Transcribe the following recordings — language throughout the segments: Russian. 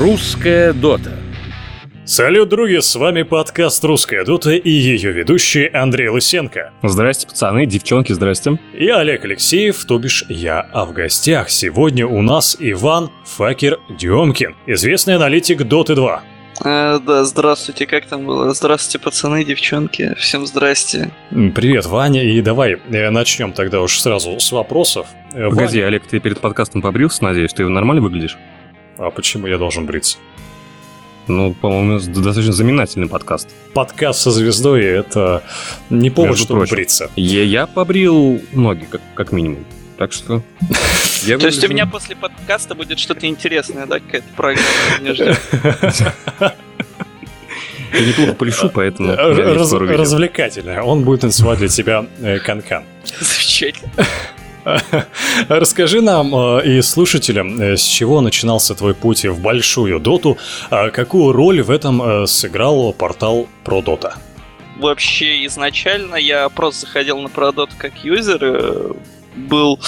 Русская Дота. Салют, други, с вами подкаст «Русская Дота» и ее ведущий Андрей Лысенко. Здрасте, пацаны, девчонки, здрасте. И Олег Алексеев, то бишь я, а в гостях сегодня у нас Иван Факер Демкин, известный аналитик Доты 2. Э, да, здравствуйте, как там было? Здравствуйте, пацаны, девчонки, всем здрасте. Привет, Ваня, и давай э, начнем тогда уж сразу с вопросов. Э, Погоди, Ваня, Олег, ты перед подкастом побрился, надеюсь? Ты нормально выглядишь? А почему я должен бриться? Ну, по-моему, это достаточно знаменательный подкаст. Подкаст со звездой — это не повод, Между чтобы прочим. бриться. Я, я побрил ноги, как, как минимум. Так что... я То есть у меня после подкаста будет что-то интересное, да, какая-то программа? Я неплохо пляшу, поэтому... Раз- развлекательное. Он будет танцевать для тебя э, канкан. Замечательно. Расскажи нам э, и слушателям, э, с чего начинался твой путь в большую доту, а какую роль в этом э, сыграл портал ProDota? Вообще, изначально я просто заходил на продот как юзер, был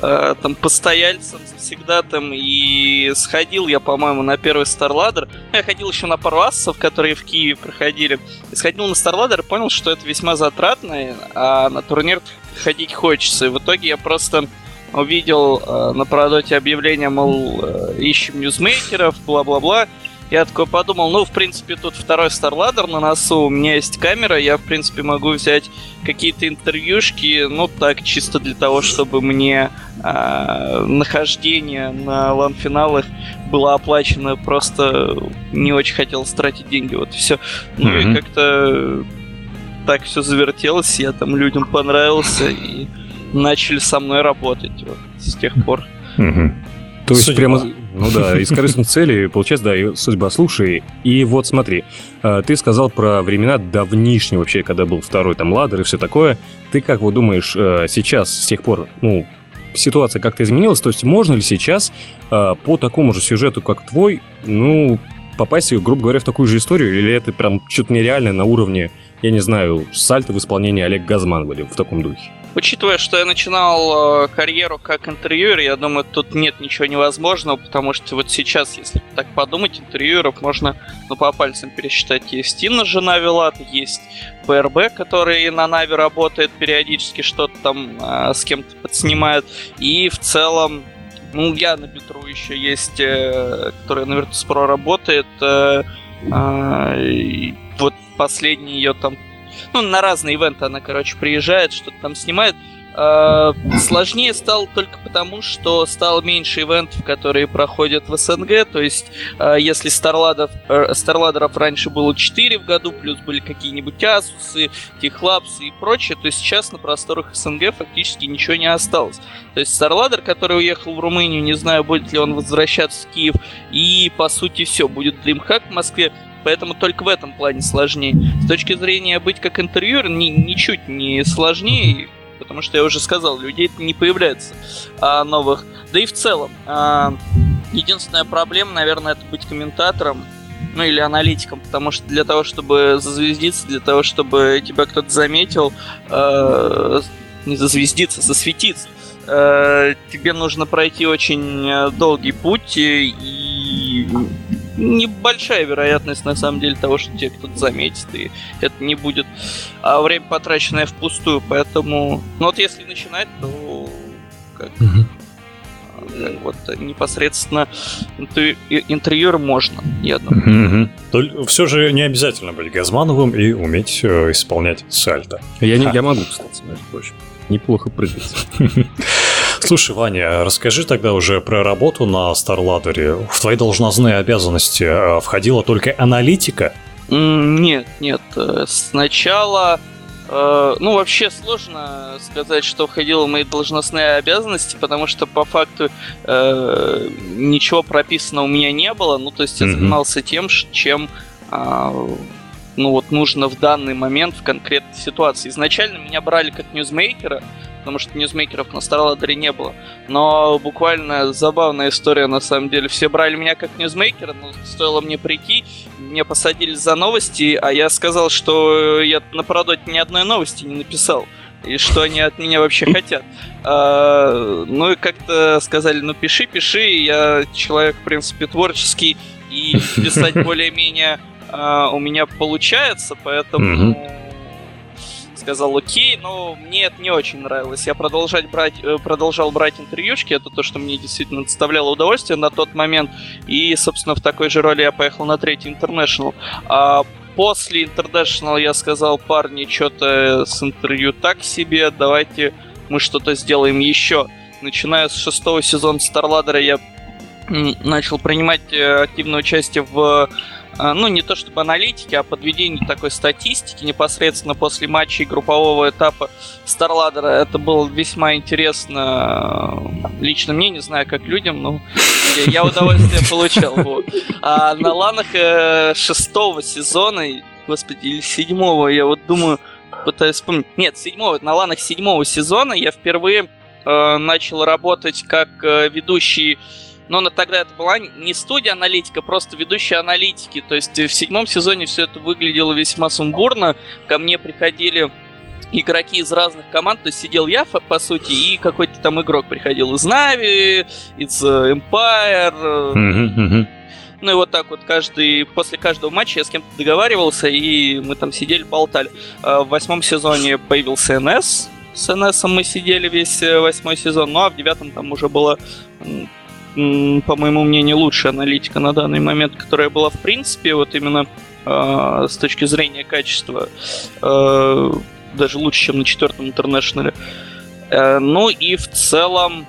там постояльцем всегда там и сходил я, по-моему, на первый StarLadder. Ну, Я ходил еще на пару ассов, которые в Киеве проходили. И сходил на StarLadder и понял, что это весьма затратно, а на турнир ходить хочется. И в итоге я просто увидел э, на продоте объявление, мол, э, ищем ньюзмейкеров, бла-бла-бла. Я такой подумал, ну, в принципе, тут второй StarLadder на носу, у меня есть камера, я, в принципе, могу взять какие-то интервьюшки, ну, так, чисто для того, чтобы мне э, нахождение на лан-финалах было оплачено, просто не очень хотел тратить деньги, вот и все. Ну, Мгм. и как-то так все завертелось, я там людям понравился, и начали со мной работать вот, с тех пор. То есть Судьба. прямо, ну да, из корыстных целей, получается, да, и судьба. Слушай, и вот смотри, э, ты сказал про времена давнишние вообще, когда был второй там ладер и все такое. Ты как вот думаешь, э, сейчас, с тех пор, ну, ситуация как-то изменилась? То есть можно ли сейчас э, по такому же сюжету, как твой, ну, попасть, грубо говоря, в такую же историю? Или это прям что-то нереальное на уровне, я не знаю, сальто в исполнении Олег Газман были в таком духе? Учитывая, что я начинал э, карьеру как интервьюер, я думаю, тут нет ничего невозможного, потому что вот сейчас, если так подумать, интервьюеров можно ну, по пальцам пересчитать. Есть Инна, жена Вилат, есть ПРБ, который на Нави работает периодически, что-то там э, с кем-то подснимает. И в целом, ну, на Петру еще есть, э, который на Virtus.pro работает. э, и вот последний ее там ну, на разные ивенты она, короче, приезжает, что-то там снимает. Э, Сложнее стало только потому, что стало меньше ивентов, которые проходят в СНГ. То есть, э, если Старладов, э, Старладеров раньше было 4 в году, плюс были какие-нибудь Асусы, Техлапсы и прочее, то сейчас на просторах СНГ фактически ничего не осталось. То есть Старладер, который уехал в Румынию, не знаю, будет ли он возвращаться в Киев, и по сути все, будет DreamHack в Москве, Поэтому только в этом плане сложнее. С точки зрения быть как интервьюер, ни- ничуть не сложнее, потому что я уже сказал, людей не появляется а, новых. Да и в целом, а, единственная проблема, наверное, это быть комментатором, ну или аналитиком, потому что для того, чтобы зазвездиться, для того, чтобы тебя кто-то заметил, э, не зазвездиться, засветиться, э, тебе нужно пройти очень э, долгий путь и небольшая вероятность на самом деле того, что тебя кто-то заметит, и это не будет а время потраченное впустую, поэтому, ну вот если начинать, то как, как вот непосредственно интервьюер можно, я думаю. Все же не обязательно быть Газмановым и уметь э, исполнять сальто. Я, не, я могу, кстати, между прочим. Неплохо прыгать. Слушай, Ваня, расскажи тогда уже про работу на StarLadder. В твои должностные обязанности э, входила только аналитика? Нет, нет. э, Сначала, э, ну вообще сложно сказать, что входило в мои должностные обязанности, потому что по факту э, ничего прописано у меня не было. Ну то есть я занимался тем, чем а, ну вот нужно в данный момент в конкретной ситуации. Изначально меня брали как ньюзмейкера, потому что ньюзмейкеров на StarLadder не было. Но буквально забавная история, на самом деле. Все брали меня как ньюзмейкера, но стоило мне прийти, меня посадили за новости, а я сказал, что я на продоте ни одной новости не написал. И что они от меня вообще хотят. А, ну и как-то сказали, ну пиши, пиши. Я человек, в принципе, творческий. И писать более-менее э, у меня получается, поэтому. Сказал окей, но мне это не очень нравилось. Я продолжать брать, э, продолжал брать интервьюшки, это то, что мне действительно доставляло удовольствие на тот момент, и, собственно, в такой же роли я поехал на третий International. А после International я сказал, парни, что-то с интервью так себе, давайте мы что-то сделаем еще. Начиная с шестого сезона Старладера я начал принимать э, активное участие в ну, не то чтобы аналитики, а подведении такой статистики непосредственно после матчей группового этапа Старладера. Это было весьма интересно лично мне, не знаю, как людям, но я удовольствие получал. Вот. А на ланах э, шестого сезона, господи, или седьмого, я вот думаю, пытаюсь вспомнить. Нет, седьмого, на ланах седьмого сезона я впервые э, начал работать как э, ведущий но тогда это была не студия аналитика, просто ведущие аналитики. То есть в седьмом сезоне все это выглядело весьма сумбурно. Ко мне приходили игроки из разных команд, то есть сидел я, по сути, и какой-то там игрок приходил из Нави, из э, Empire. Ну и вот так вот каждый, после каждого матча я с кем-то договаривался, и мы там сидели, болтали. А в восьмом сезоне появился НС, с НС мы сидели весь э, восьмой сезон, ну а в девятом там уже было по моему мнению, лучшая аналитика на данный момент, которая была в принципе, вот именно э, с точки зрения качества, э, даже лучше, чем на четвертом интернешнале. Э, ну и в целом,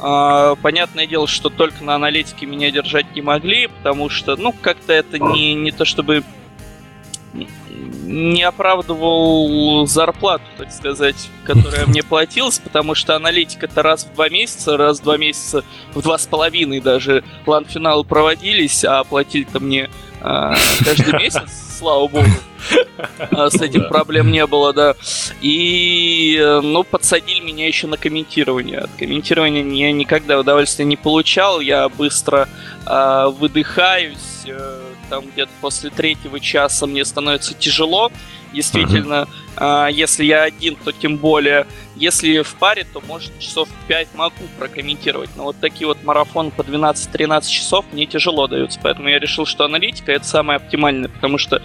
э, понятное дело, что только на аналитике меня держать не могли, потому что, ну, как-то это не, не то чтобы не оправдывал зарплату, так сказать, которая мне платилась, потому что аналитика это раз в два месяца, раз в два месяца, в два с половиной даже лан-финалы проводились, а платили-то мне а, каждый месяц, слава богу. А, с этим проблем не было, да. И, ну, подсадили меня еще на комментирование. От комментирования я никогда удовольствия не получал. Я быстро э, выдыхаюсь. Э, там где-то после третьего часа мне становится тяжело. Действительно, uh-huh. если я один, то тем более. Если в паре, то, может, часов 5 могу прокомментировать. Но вот такие вот марафоны по 12-13 часов мне тяжело даются. Поэтому я решил, что аналитика это самое оптимальное. Потому что,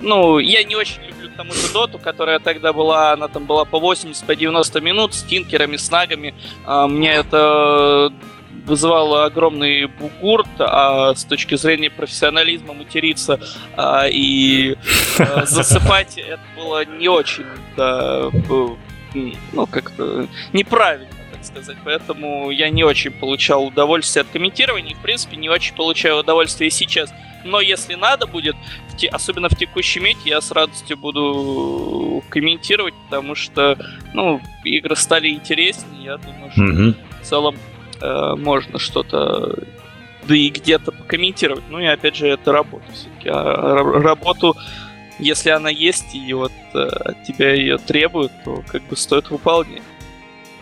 ну, я не очень люблю тому же доту, которая тогда была, она там была по 80, по 90 минут с тинкерами, с нагами. Э, мне это вызывало огромный бугурт, а с точки зрения профессионализма материться а, и а, засыпать это было не очень, да, ну, как-то неправильно так сказать. Поэтому я не очень получал удовольствие от комментирования и, в принципе, не очень получаю удовольствие сейчас. Но если надо будет, в те, особенно в текущем мете, я с радостью буду комментировать, потому что, ну, игры стали интереснее. Я думаю, что mm-hmm. в целом э, можно что-то да и где-то покомментировать. Ну и опять же, это работа все-таки. А работу, если она есть и вот э, от тебя ее требуют, то как бы стоит выполнять.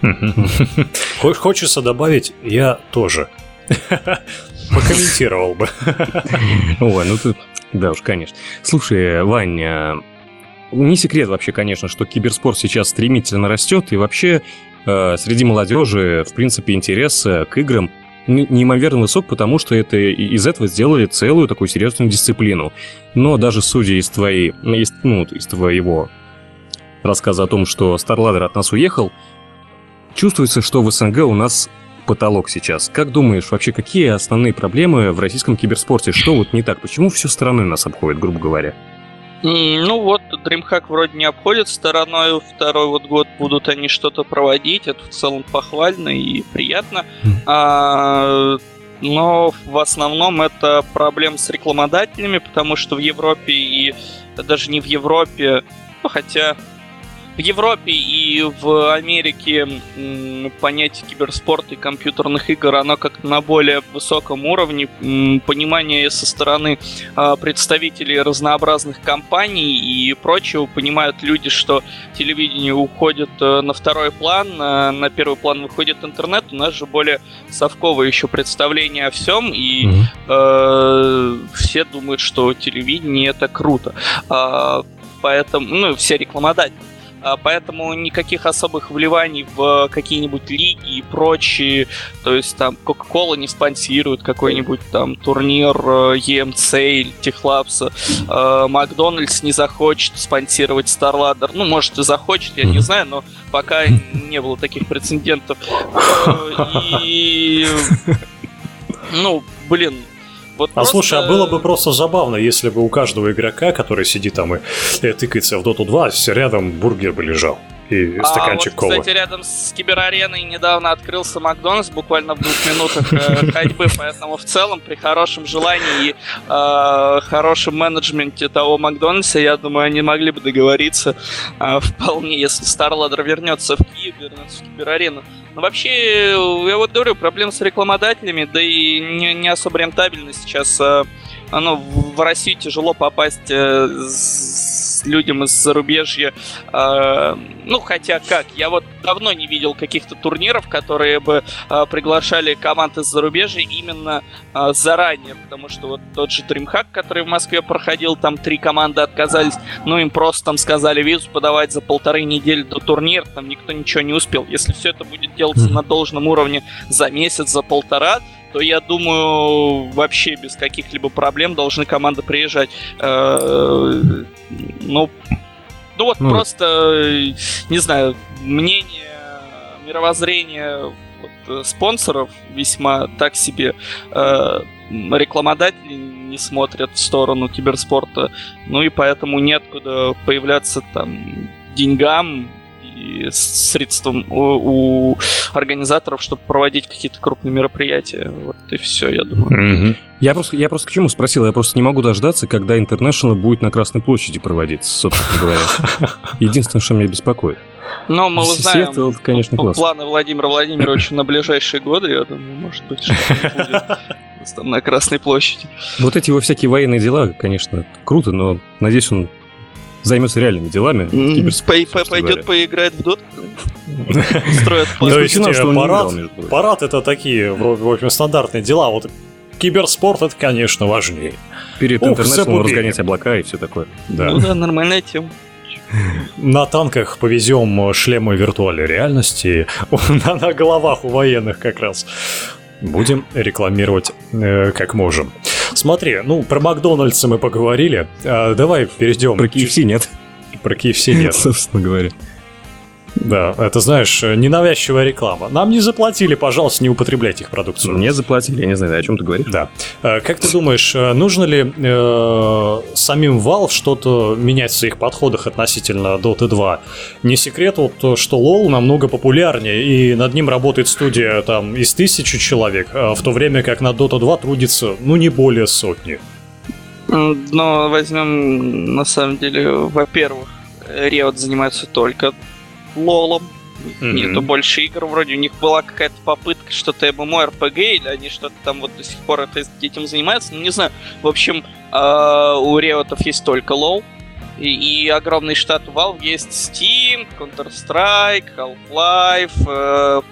Хочется добавить, я тоже. Покомментировал бы. Ой, ну ты... Да уж, конечно. Слушай, Ваня, не секрет вообще, конечно, что киберспорт сейчас стремительно растет, и вообще Э, среди молодежи, в принципе, интерес э, к играм неимоверно высок, потому что это из этого сделали целую такую серьезную дисциплину. Но даже судя из твоей, из, ну, из твоего рассказа о том, что StarLadder от нас уехал, чувствуется, что в СНГ у нас потолок сейчас. Как думаешь, вообще какие основные проблемы в российском киберспорте? Что вот не так? Почему все стороной нас обходит, грубо говоря? Ну вот, DreamHack вроде не обходит стороной, второй вот год будут они что-то проводить, это в целом похвально и приятно. А, но в основном это проблем с рекламодателями, потому что в Европе и даже не в Европе, ну хотя в Европе и в Америке понятие киберспорта и компьютерных игр, оно как на более высоком уровне. Понимание со стороны а, представителей разнообразных компаний и прочего. Понимают люди, что телевидение уходит э, на второй план, э, на первый план выходит интернет. У нас же более совковое еще представление о всем, и mm-hmm. э, все думают, что телевидение это круто. А, поэтому, ну, все рекламодатели поэтому никаких особых вливаний в какие-нибудь лиги и прочие, то есть там Coca-Cola не спонсирует какой-нибудь там турнир э, EMC или Техлапса, э, Макдональдс не захочет спонсировать StarLadder, ну, может и захочет, я не знаю, но пока не было таких прецедентов. Э, и ну, блин, вот а просто... слушай, а было бы просто забавно, если бы у каждого игрока, который сидит там и, и тыкается в Доту 2, рядом бургер бы лежал и а, стаканчик вот, колы. Кстати, рядом с киберареной недавно открылся Макдональдс, буквально в двух минутах э, ходьбы, поэтому в целом при хорошем желании и э, хорошем менеджменте того Макдональдса, я думаю, они могли бы договориться э, вполне, если Старладер вернется в Киев, вернется в киберарену. Но вообще, я вот говорю, проблем с рекламодателями, да и не, не особо рентабельно сейчас. Э, ну, в Россию тяжело попасть э, с людям из зарубежья. Э, ну, хотя как, я вот давно не видел каких-то турниров, которые бы э, приглашали команды из зарубежья именно э, заранее, потому что вот тот же DreamHack, который в Москве проходил, там три команды отказались, ну, им просто там сказали визу подавать за полторы недели до турнира, там никто ничего не успел. Если все это будет делаться на должном уровне за месяц, за полтора, то я думаю, вообще без каких-либо проблем должны команды приезжать. Э, ну, ну вот ну, просто, не знаю, мнение, мировоззрение вот, э, спонсоров весьма так себе. Э, рекламодатели не смотрят в сторону киберспорта, ну и поэтому неоткуда появляться там деньгам и средством у, у организаторов, чтобы проводить какие-то крупные мероприятия. Вот и все, я думаю. Угу. Я просто, я просто к чему спросил? Я просто не могу дождаться, когда International будет на Красной площади проводиться, собственно говоря. Единственное, что меня беспокоит. Но мы узнаем это, конечно, класс. планы Владимира Владимировича на ближайшие годы, я думаю, может быть, что-то будет там на Красной площади. Вот эти его всякие военные дела, конечно, круто, но надеюсь, он займется реальными делами. Пойдет поиграть в дот. Строят То есть парад, парад это такие, в общем, стандартные дела. Вот киберспорт это, конечно, важнее. Перед интернетом разгонять облака и все такое. Да. Ну да, нормальная тема. На танках повезем шлемы виртуальной реальности на, на головах у военных как раз. Будем рекламировать э, как можем. Смотри, ну, про Макдональдса мы поговорили. А, давай перейдем. Про KFC нет. Про KFC нет. Собственно говоря. Да, это, знаешь, ненавязчивая реклама. Нам не заплатили, пожалуйста, не употребляйте их продукцию. Не заплатили, я не знаю, о чем ты говоришь. Да. Э, как ты думаешь, э, нужно ли э, самим Valve что-то менять в своих подходах относительно Dota 2? Не секрет, вот, что LoL намного популярнее, и над ним работает студия там из тысячи человек, а в то время как на Dota 2 трудится, ну, не более сотни. Но возьмем, на самом деле, во-первых, Riot занимается только лолом. Mm-hmm. Нету больше игр, вроде у них была какая-то попытка что-то MMORPG, или они что-то там вот до сих пор это, этим занимаются, ну не знаю. В общем, э, у Реотов есть только лол, и, и огромный штат Valve есть Steam, Counter-Strike, Half-Life, э,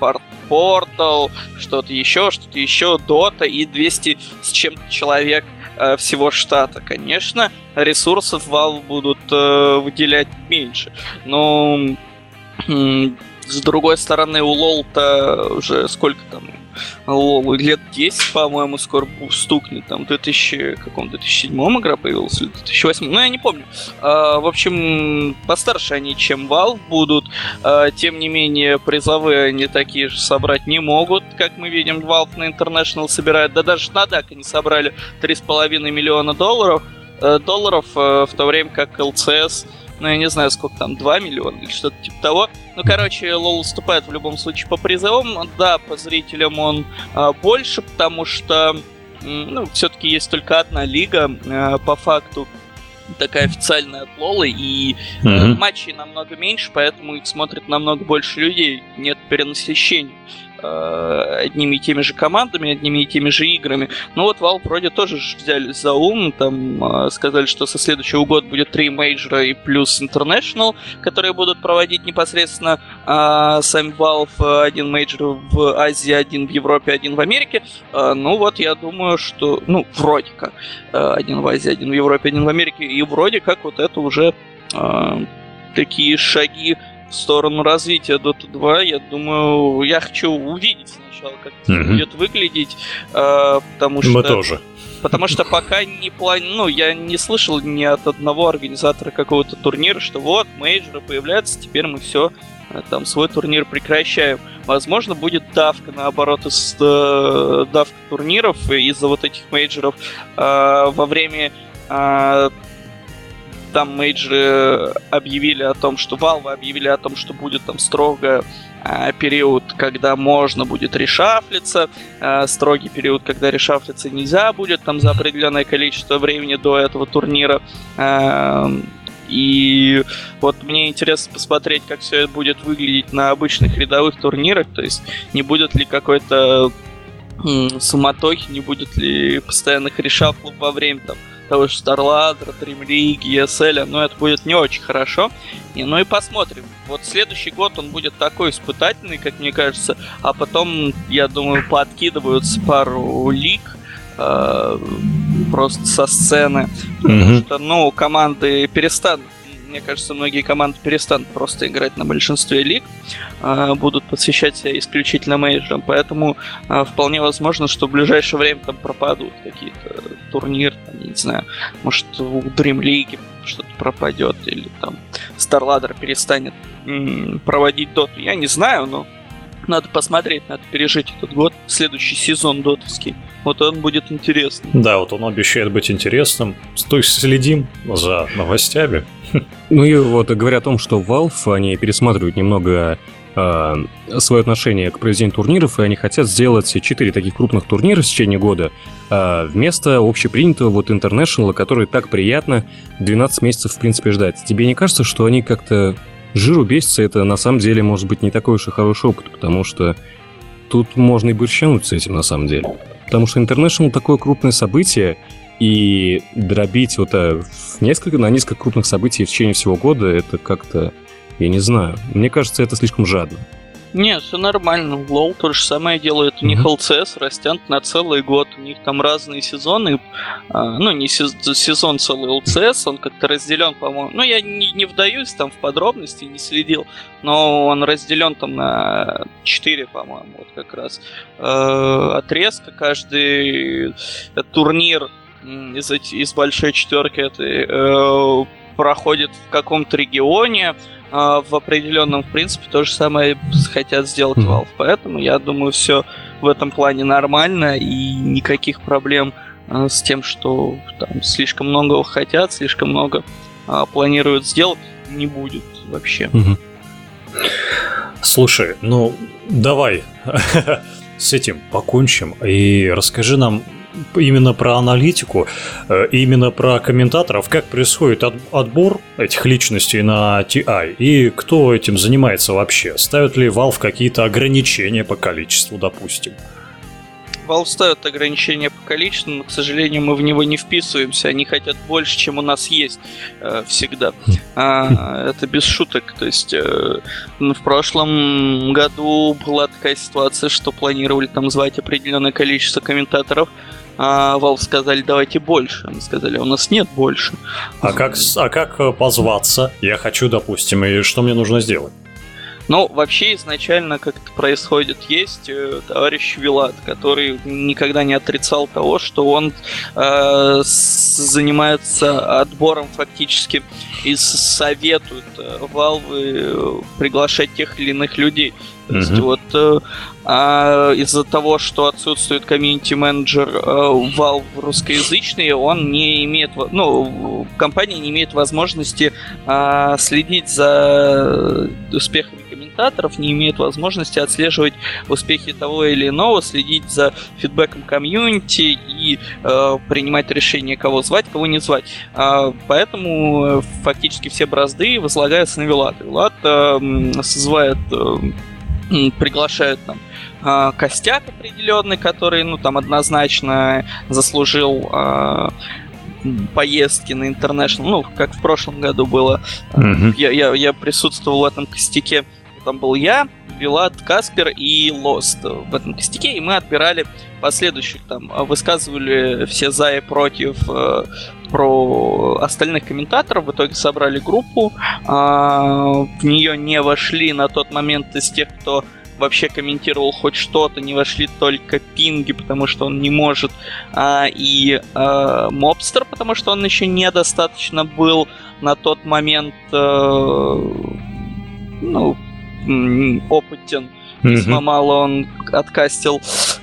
Portal, что-то еще, что-то еще, Dota и 200 с чем-то человек э, всего штата. Конечно, ресурсов Valve будут э, выделять меньше, но с другой стороны, у Лол-то уже сколько там? Лолу лет 10, по-моему, скоро стукнет. Там в 2000, каком 2007 игра появилась или 2008, ну я не помню. А, в общем, постарше они, чем Valve будут. А, тем не менее, призовые они такие же собрать не могут. Как мы видим, Valve на International собирает, да даже на DAC они собрали 3,5 миллиона долларов э, долларов, э, в то время как LCS ну, я не знаю, сколько там, 2 миллиона или что-то типа того. Ну, короче, LoL уступает в любом случае по призовым. Да, по зрителям он а, больше, потому что, ну, все-таки есть только одна лига, а, по факту такая официальная от Лолы, и mm-hmm. матчей намного меньше, поэтому их смотрит намного больше людей, нет перенасыщения. Э, одними и теми же командами, одними и теми же играми. Ну вот Valve вроде тоже взяли за ум, там э, сказали, что со следующего года будет три мейджора и плюс International, которые будут проводить непосредственно э, сами Valve, один мейджор в Азии, один в Европе, один в Америке. Э, ну вот я думаю, что, ну вроде как, э, один в Азии, один в Европе, один в Америке, и вроде как вот это уже э, такие шаги в сторону развития Dota 2. Я думаю, я хочу увидеть сначала, как это mm-hmm. будет выглядеть, э, потому что... Мы тоже. Потому что пока не план... ну, я не слышал ни от одного организатора какого-то турнира, что вот, мейджоры появляются, теперь мы все э, там свой турнир прекращаем. Возможно, будет давка, наоборот, из э, давка турниров из-за вот этих мейджоров э, во время э, там мейджоры объявили о том, что Valve объявили о том, что будет там строго э, период, когда можно будет решафлиться, э, строгий период, когда решафлиться нельзя будет там за определенное количество времени до этого турнира. Э, и вот мне интересно посмотреть, как все это будет выглядеть на обычных рядовых турнирах, то есть не будет ли какой-то суматохи, не будет ли постоянных решафлов во время там того же StarLadder, Dream League, ESL, но это будет не очень хорошо. И, ну и посмотрим. Вот следующий год он будет такой испытательный, как мне кажется, а потом, я думаю, подкидываются пару лиг, э, просто со сцены, потому что, ну, команды перестанут мне кажется, многие команды перестанут просто играть на большинстве лиг, а, будут посвящать себя исключительно мейджорам, поэтому а, вполне возможно, что в ближайшее время там пропадут какие-то турниры, там, не знаю, может у Dream League что-то пропадет, или там StarLadder перестанет проводить доту, я не знаю, но надо посмотреть, надо пережить этот год, следующий сезон дотовский. Вот он будет интересный. Да, вот он обещает быть интересным. То есть следим за новостями. Ну и вот говоря о том, что Valve, они пересматривают немного э, свое отношение к проведению турниров, и они хотят сделать 4 таких крупных турнира в течение года э, вместо общепринятого вот International, который так приятно 12 месяцев в принципе ждать. Тебе не кажется, что они как-то жиру бесится, это на самом деле может быть не такой уж и хороший опыт, потому что тут можно и борщануть с этим на самом деле. Потому что International такое крупное событие, и дробить вот э, несколько, на несколько крупных событий в течение всего года, это как-то, я не знаю, мне кажется, это слишком жадно. Нет, все нормально. Лол то же самое делает. У них ЛЦС растянут на целый год. У них там разные сезоны. А, ну, не сезон целый ЛЦС, он как-то разделен, по-моему. Ну, я не, не вдаюсь там в подробности, не следил. Но он разделен там на 4, по-моему, вот как раз. Э, отрезка. Каждый турнир из, из большой четверки этой э, проходит в каком-то регионе а, в определенном, в принципе, то же самое хотят сделать Valve. Поэтому я думаю, все в этом плане нормально и никаких проблем а, с тем, что там слишком много хотят, слишком много а, планируют сделать, не будет вообще. Слушай, ну давай с этим покончим и расскажи нам именно про аналитику, э, именно про комментаторов, как происходит отбор этих личностей на TI и кто этим занимается вообще. Ставят ли Valve какие-то ограничения по количеству, допустим? Valve ставят ограничения по количеству, но, к сожалению, мы в него не вписываемся. Они хотят больше, чем у нас есть э, всегда. А, это без шуток. То есть э, в прошлом году была такая ситуация, что планировали там звать определенное количество комментаторов, а Valve сказали, давайте больше. Они сказали, у нас нет больше. А как, а как э, позваться? Я хочу, допустим, и что мне нужно сделать? Ну, вообще изначально как это происходит, есть э, товарищ Вилат, который никогда не отрицал того, что он э, занимается отбором фактически и советует Valve э, приглашать тех или иных людей. То есть mm-hmm. вот а из-за того, что отсутствует комьюнити-менеджер э, Valve русскоязычный, он не имеет, ну, компания не имеет возможности э, следить за успехами комментаторов, не имеет возможности отслеживать успехи того или иного, следить за фидбэком комьюнити и э, принимать решение, кого звать, кого не звать. А, поэтому э, фактически все бразды возлагаются на Вилат. Вилат э, созывает э, приглашают там э, костяк определенный, который, ну, там однозначно заслужил э, поездки на International, ну, как в прошлом году было. Mm-hmm. Я, я, я присутствовал в этом костяке. Там был я, Вилат, Каспер и Лост в этом костяке, и мы отбирали последующих там, высказывали все за и против э, про остальных комментаторов, в итоге собрали группу, э, в нее не вошли на тот момент из тех, кто вообще комментировал хоть что-то, не вошли только пинги, потому что он не может, а, и а, мобстер, потому что он еще недостаточно был на тот момент а, ну, опытен. Весьма mm-hmm. мало он откастил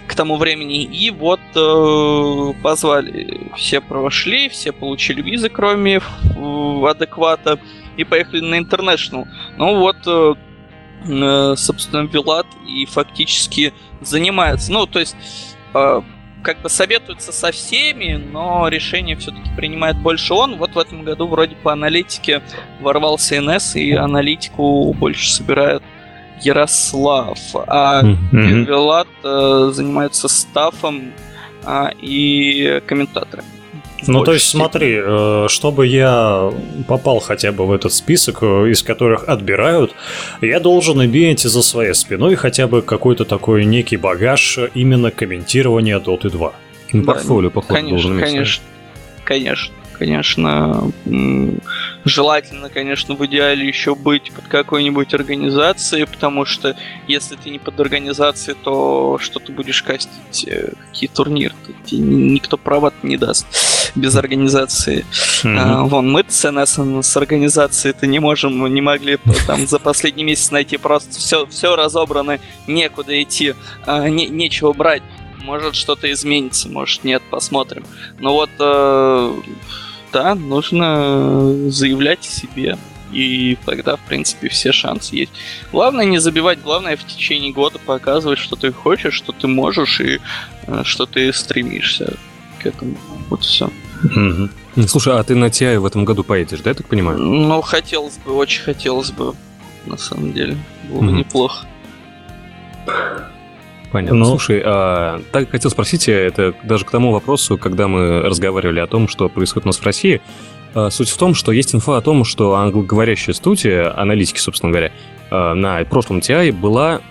к тому времени. И вот э, позвали. Все прошли, все получили визы, кроме э, адеквата, и поехали на International. Ну вот, Э, собственно, Вилат и фактически занимается. Ну, то есть, э, как бы советуется со всеми, но решение все-таки принимает больше он. Вот в этом году вроде по аналитике ворвался НС, и аналитику больше собирает Ярослав. А mm-hmm. Вилат э, занимается стафом а, и комментаторами. Ну, то есть, смотри, э, чтобы я попал хотя бы в этот список, э, из которых отбирают, я должен иметь за своей спиной хотя бы какой-то такой некий багаж именно комментирования Dota 2. Ну, да, портфолио, походу, конечно, должен иметь. Конечно, конечно конечно, желательно, конечно, в идеале еще быть под какой-нибудь организацией, потому что если ты не под организацией, то что ты будешь кастить, э, какие турниры, тебе никто права не даст без организации. Mm-hmm. А, вон, мы с с организацией-то не можем, не могли там за последний месяц найти просто все, все разобрано, некуда идти, а, не, нечего брать. Может что-то изменится, может нет, посмотрим. Но вот э, да, нужно заявлять о себе. И тогда, в принципе, все шансы есть. Главное не забивать, главное в течение года показывать, что ты хочешь, что ты можешь и э, что ты стремишься к этому. Вот все. Угу. Слушай, а ты на TI в этом году поедешь, да, я так понимаю? Ну, хотелось бы, очень хотелось бы, на самом деле. Было бы неплохо. Понятно. Ну, Слушай, а, так хотел спросить, это даже к тому вопросу, когда мы разговаривали о том, что происходит у нас в России. А, суть в том, что есть инфа о том, что англоговорящая студия, аналитики, собственно говоря, а, на прошлом TI была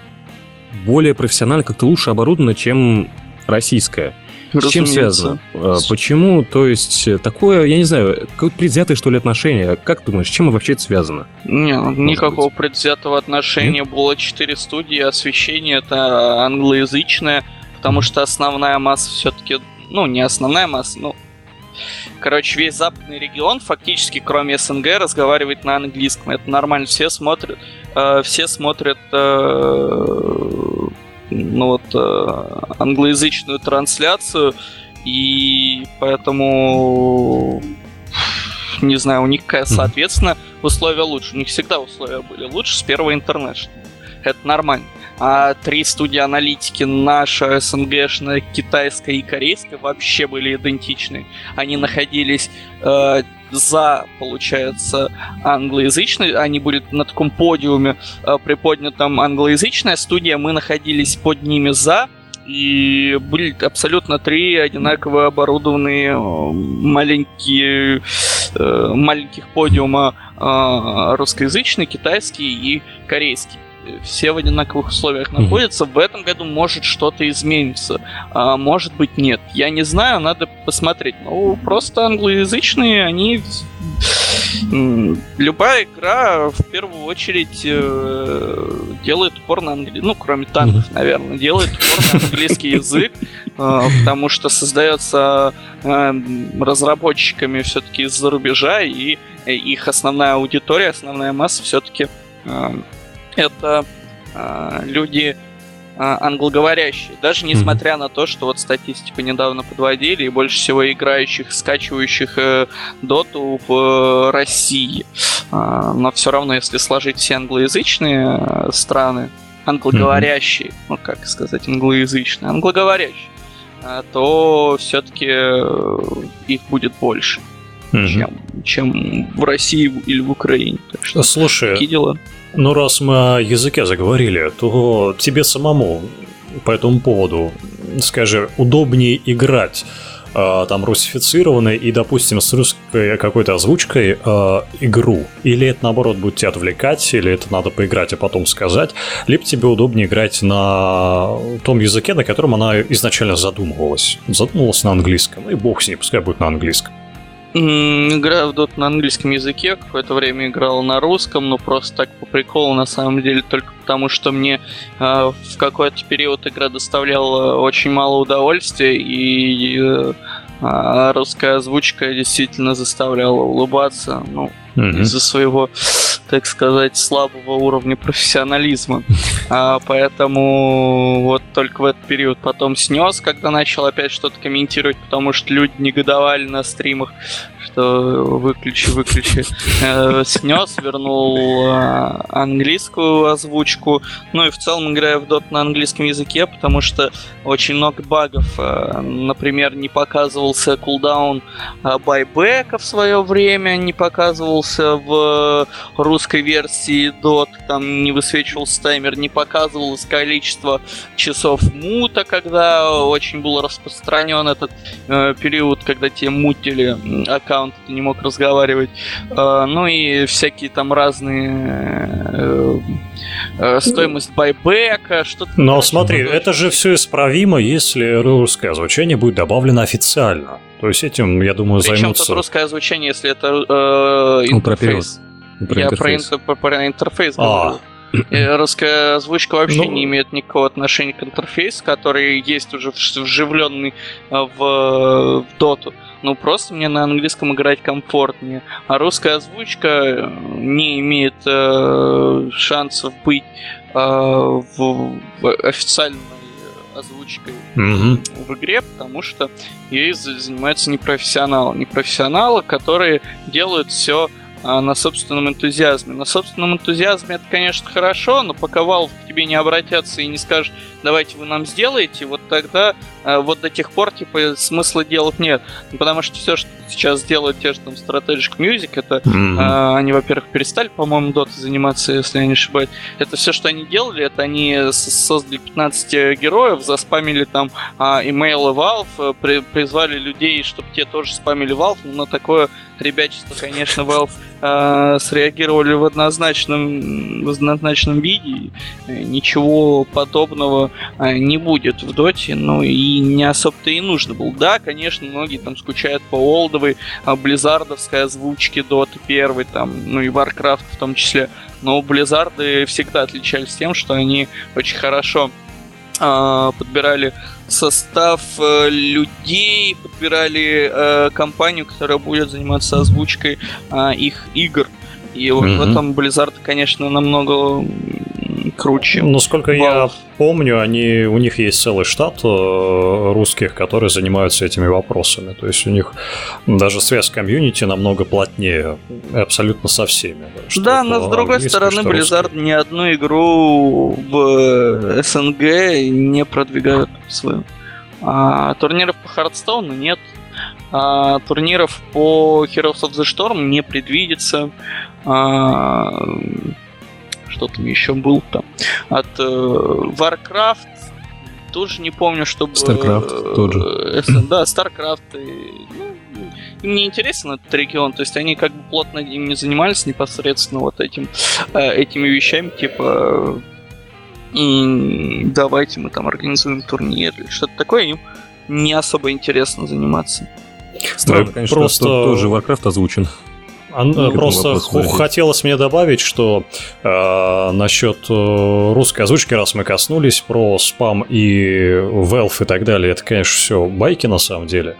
более профессионально, как-то лучше оборудована, чем российская. С чем связано? А, почему? То есть такое, я не знаю, предвзятое, что ли, отношение. Как ты думаешь, с чем вообще это связано? Не, ну, никакого быть? предвзятого отношения. Нет? Было четыре студии, освещение это англоязычное, потому что основная масса все-таки, ну, не основная масса, ну, Короче, весь западный регион, фактически, кроме СНГ, разговаривает на английском. Это нормально, все смотрят, э, все смотрят э, ну вот э, англоязычную трансляцию, и поэтому не знаю, у них, соответственно, условия лучше. У них всегда условия были лучше с первого интернета. Это нормально. А три студии аналитики, наша, СНГшная, китайская и корейская, вообще были идентичны. Они находились э, за, получается, англоязычный, они были на таком подиуме э, приподнятом англоязычная студия, мы находились под ними за, и были абсолютно три одинаково оборудованные э, маленькие э, маленьких подиума русскоязычный, китайский и корейский все в одинаковых условиях находятся. Mm-hmm. В этом году может что-то измениться, а может быть нет. Я не знаю, надо посмотреть. Ну, просто англоязычные, они... Любая игра в первую очередь э, делает упор на английский, ну, кроме танков, mm-hmm. наверное, делает упор на английский язык, э, потому что создается э, разработчиками все-таки из-за рубежа, и их основная аудитория, основная масса все-таки это э, люди э, англоговорящие. Даже несмотря mm-hmm. на то, что вот статистику недавно подводили, и больше всего играющих, скачивающих э, доту в э, России. Э, но все равно, если сложить все англоязычные э, страны, англоговорящие, mm-hmm. ну как сказать, англоязычные, англоговорящие, э, то все-таки их будет больше. Mm-hmm. Чем, чем в России или в Украине. Так что, Слушай, такие дела. Ну, раз мы о языке заговорили, то тебе самому по этому поводу, скажи, удобнее играть э, там русифицированной и, допустим, с русской какой-то озвучкой э, игру? Или это, наоборот, будет тебя отвлекать, или это надо поиграть, а потом сказать? Либо тебе удобнее играть на том языке, на котором она изначально задумывалась. Задумывалась на английском, и бог с ней, пускай будет на английском. Играю в Dota на английском языке, какое-то время играл на русском, но просто так по приколу, на самом деле, только потому что мне э, в какой-то период игра доставляла очень мало удовольствия, и э, русская озвучка действительно заставляла улыбаться, ну, mm-hmm. из-за своего так сказать, слабого уровня профессионализма. А, поэтому вот только в этот период потом снес, когда начал опять что-то комментировать, потому что люди негодовали на стримах, что выключи, выключи. Э, снес, вернул э, английскую озвучку. Ну и в целом играю в Dot на английском языке, потому что очень много багов. Э, например, не показывался кулдаун байбека в свое время, не показывался в русской версии Dot, там не высвечивался таймер, не показывалось количество часов мута, когда очень был распространен этот период, когда тебе мутили аккаунт, ты не мог разговаривать. Э, ну и всякие там разные э, э, стоимость байбека, что-то. Но смотри, это же все исправимо, если русское озвучение будет добавлено официально. То есть этим, я думаю, Причем займутся... Причем тут русское озвучение, если это э, интерфейс. Про Я интерфейс. про, интер, про интерфейс а. говорю. Русская озвучка вообще ну... не имеет никакого отношения к интерфейсу, который есть уже вживленный э, в, в доту. Ну, просто мне на английском играть комфортнее. А русская озвучка э, не имеет э, шансов быть э, в, в официальной озвучкой mm-hmm. в игре, потому что ей занимаются непрофессионалы. Непрофессионалы, которые делают все а, на собственном энтузиазме. На собственном энтузиазме это, конечно, хорошо, но пока Valve к тебе не обратятся и не скажут, давайте вы нам сделаете, вот тогда а, вот до тех пор, типа, смысла делать нет. Ну, потому что все, что сейчас делают те же там Strategic Music, это mm-hmm. а, они, во-первых, перестали, по-моему, Dota заниматься, если я не ошибаюсь. Это все, что они делали, это они создали 15 героев, заспамили там а, имейлы Valve, э, при, призвали людей, чтобы те тоже спамили Valve, но на такое ребячество, конечно, Valve э, среагировали в однозначном, в однозначном виде. Ничего подобного э, не будет в доте, ну и не особо-то и нужно было. Да, конечно, многие там скучают по олдовой, а близзардовской озвучке доты первой, там, ну и Warcraft в том числе. Но Близзарды всегда отличались тем, что они очень хорошо э, подбирали состав э, людей, подбирали э, компанию, которая будет заниматься озвучкой э, их игр. И вот mm-hmm. в этом Blizzard, конечно, намного круче. Ну, сколько Valve. я помню, они, у них есть целый штат э, русских, которые занимаются этими вопросами. То есть у них даже связь с комьюнити намного плотнее, абсолютно со всеми. Да, но с другой стороны, Blizzard русский. ни одну игру в СНГ не продвигают свою. А турниров по Хардстоуну нет. А, турниров по Heroes of the Storm не предвидится. А, что там еще был там. От э, Warcraft тоже не помню, чтобы... StarCraft э, тоже. Э, да, StarCraft. И, ну, им не интересен этот регион, то есть они как бы плотно им не занимались непосредственно вот этим, э, этими вещами, типа давайте мы там организуем турнир или что-то такое, им не особо интересно заниматься. Странно, конечно, просто... тоже Warcraft озвучен. Просто хотелось мне добавить, что э, насчет э, русской озвучки, раз мы коснулись про спам и Valve и так далее, это, конечно, все байки на самом деле.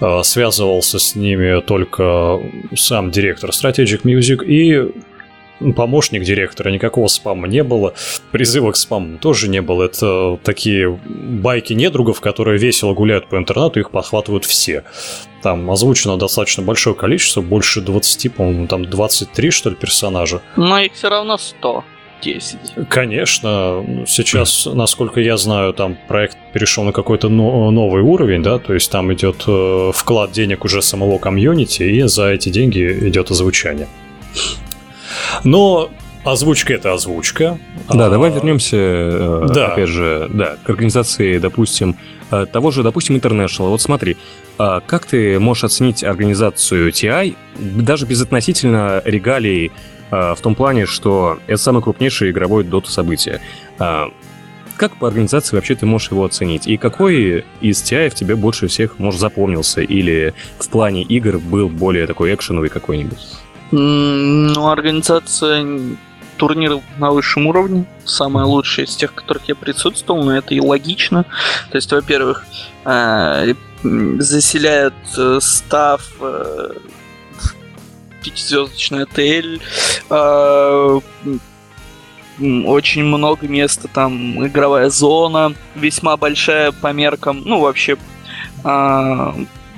Э, связывался с ними только сам директор Strategic Music и помощник директора, никакого спама не было, призыва к спаму тоже не было. Это такие байки недругов, которые весело гуляют по интернету, их подхватывают все. Там озвучено достаточно большое количество, больше 20, по-моему, там 23, что ли, персонажа. Но их все равно 100. 10. Конечно, сейчас, насколько я знаю, там проект перешел на какой-то новый уровень, да, то есть там идет э, вклад денег уже самого комьюнити, и за эти деньги идет озвучание. Но Озвучка это озвучка. Да, а... давай вернемся, э, да. опять же, да, к организации, допустим, э, того же, допустим, International. Вот смотри, а как ты можешь оценить организацию TI, даже безотносительно регалий, э, в том плане, что это самое крупнейшее игровое доту событие. А как по организации вообще ты можешь его оценить? И какой из TI в тебе больше всех, может, запомнился? Или в плане игр был более такой экшеновый какой-нибудь? Ну, организация турниров на высшем уровне, самое лучшее из тех, в которых я присутствовал, но это и логично. То есть, во-первых, э, заселяют э, став э, пятизвездочный отель, очень много места, там игровая зона, весьма большая по меркам, ну вообще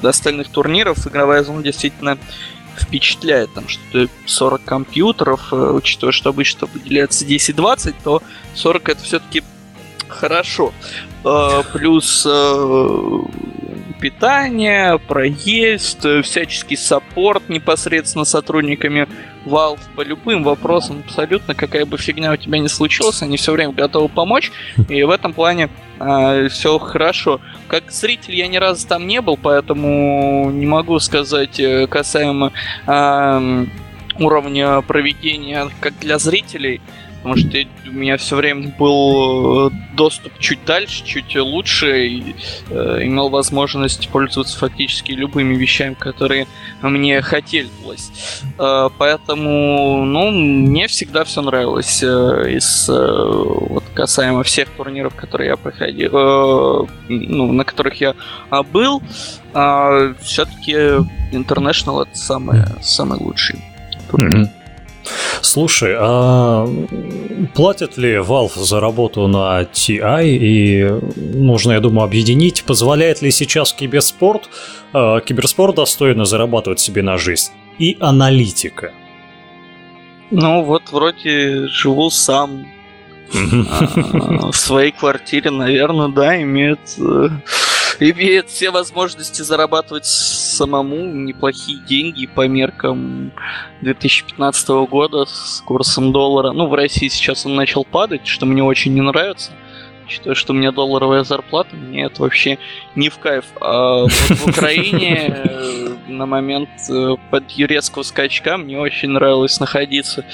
остальных турниров игровая зона действительно впечатляет, там что 40 компьютеров, э, учитывая, что обычно выделяется 10-20, то 40 это все-таки хорошо. Э, плюс э, питание, проезд, всяческий саппорт непосредственно сотрудниками Valve по любым вопросам, абсолютно какая бы фигня у тебя не случилась, они все время готовы помочь, и в этом плане э, все хорошо. Как зритель я ни разу там не был, поэтому не могу сказать э, касаемо э, уровня проведения как для зрителей потому что у меня все время был э, доступ чуть дальше, чуть лучше, и э, имел возможность пользоваться фактически любыми вещами, которые мне хотелось. Э, поэтому, ну, мне всегда все нравилось э, из э, вот касаемо всех турниров, которые я проходил, э, ну, на которых я э, был, э, все-таки International это самый, самый лучший турнир. Mm-hmm. Слушай, а платят ли Valve за работу на TI? И нужно, я думаю, объединить. Позволяет ли сейчас киберспорт, э, киберспорт достойно зарабатывать себе на жизнь? И аналитика. Ну, вот вроде живу сам а, в своей квартире, наверное, да, имеет э, имеет все возможности зарабатывать самому неплохие деньги по меркам 2015 года с курсом доллара. Ну, в России сейчас он начал падать, что мне очень не нравится. Считаю, что у меня долларовая зарплата, мне это вообще не в кайф. А вот в Украине э, на момент э, под юрецкого скачка мне очень нравилось находиться.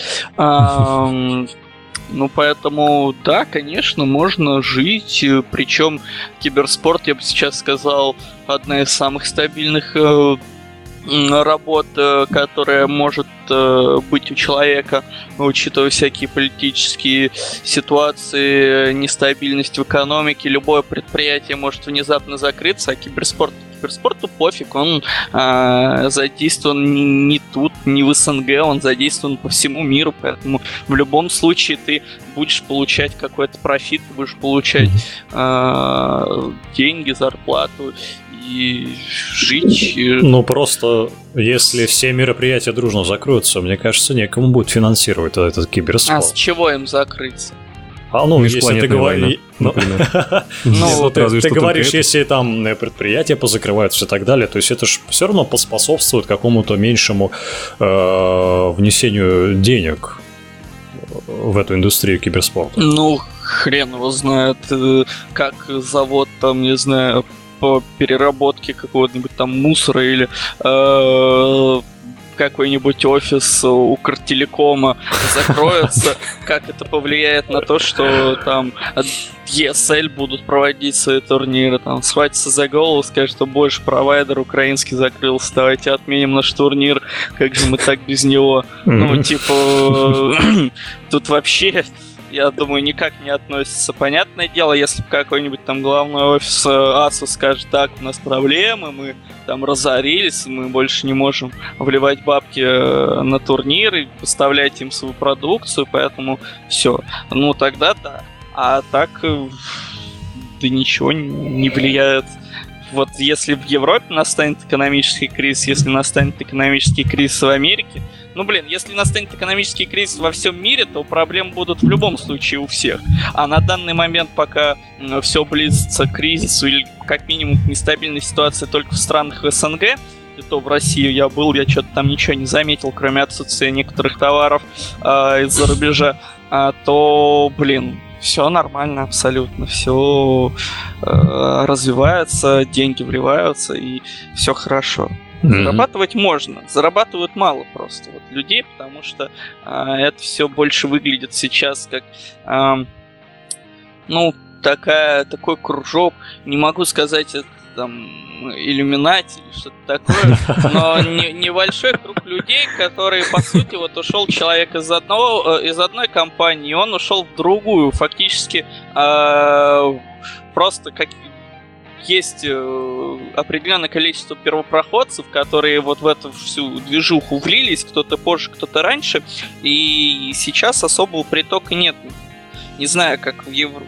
Ну, поэтому, да, конечно, можно жить. Причем киберспорт, я бы сейчас сказал, одна из самых стабильных э, работ, э, которая может э, быть у человека, учитывая всякие политические ситуации, нестабильность в экономике, любое предприятие может внезапно закрыться, а киберспорт киберспорту пофиг, он э, задействован не, не тут, не в СНГ, он задействован по всему миру, поэтому в любом случае ты будешь получать какой-то профит, ты будешь получать э, деньги, зарплату и жить. Ну просто, если все мероприятия дружно закроются, мне кажется, некому будет финансировать этот киберспорт. А с чего им закрыться? А ну, если ты говоришь... Ну, ну ты, ты говоришь, если там э, предприятия позакрываются и так далее, то есть это же все равно поспособствует какому-то меньшему э, внесению денег в эту индустрию киберспорта. Ну, хрен его знает, э, как завод там, не знаю, по переработке какого-нибудь там мусора или э, какой-нибудь офис у Картелекома закроется, как это повлияет на то, что там ESL будут проводить свои турниры, там схватится за голову, скажет, что больше провайдер украинский закрылся, давайте отменим наш турнир, как же мы так без него? Ну, типа, тут вообще я думаю, никак не относится. Понятное дело, если какой-нибудь там главный офис АСУ скажет, так, у нас проблемы, мы там разорились, мы больше не можем вливать бабки э, на турниры, поставлять им свою продукцию, поэтому все. Ну, тогда да. А так, э, да ничего не влияет вот если в Европе настанет экономический кризис, если настанет экономический кризис в Америке, ну, блин, если настанет экономический кризис во всем мире, то проблемы будут в любом случае у всех. А на данный момент, пока все близится к кризису или как минимум к нестабильной ситуации только в странах СНГ, и то в Россию я был, я что-то там ничего не заметил, кроме отсутствия некоторых товаров э, из-за рубежа, э, то, блин, все нормально абсолютно, все э, развивается, деньги вливаются и все хорошо. Mm-hmm. Зарабатывать можно, зарабатывают мало просто вот людей, потому что э, это все больше выглядит сейчас как, э, ну, такая такой кружок. Не могу сказать это там иллюминати или что-то такое, но не, небольшой круг людей, которые, по сути, вот ушел человек из одного, э, из одной компании, и он ушел в другую, фактически э, просто как есть э, определенное количество первопроходцев, которые вот в эту всю движуху влились, кто-то позже, кто-то раньше, и сейчас особого притока нет. Не знаю, как в Евро...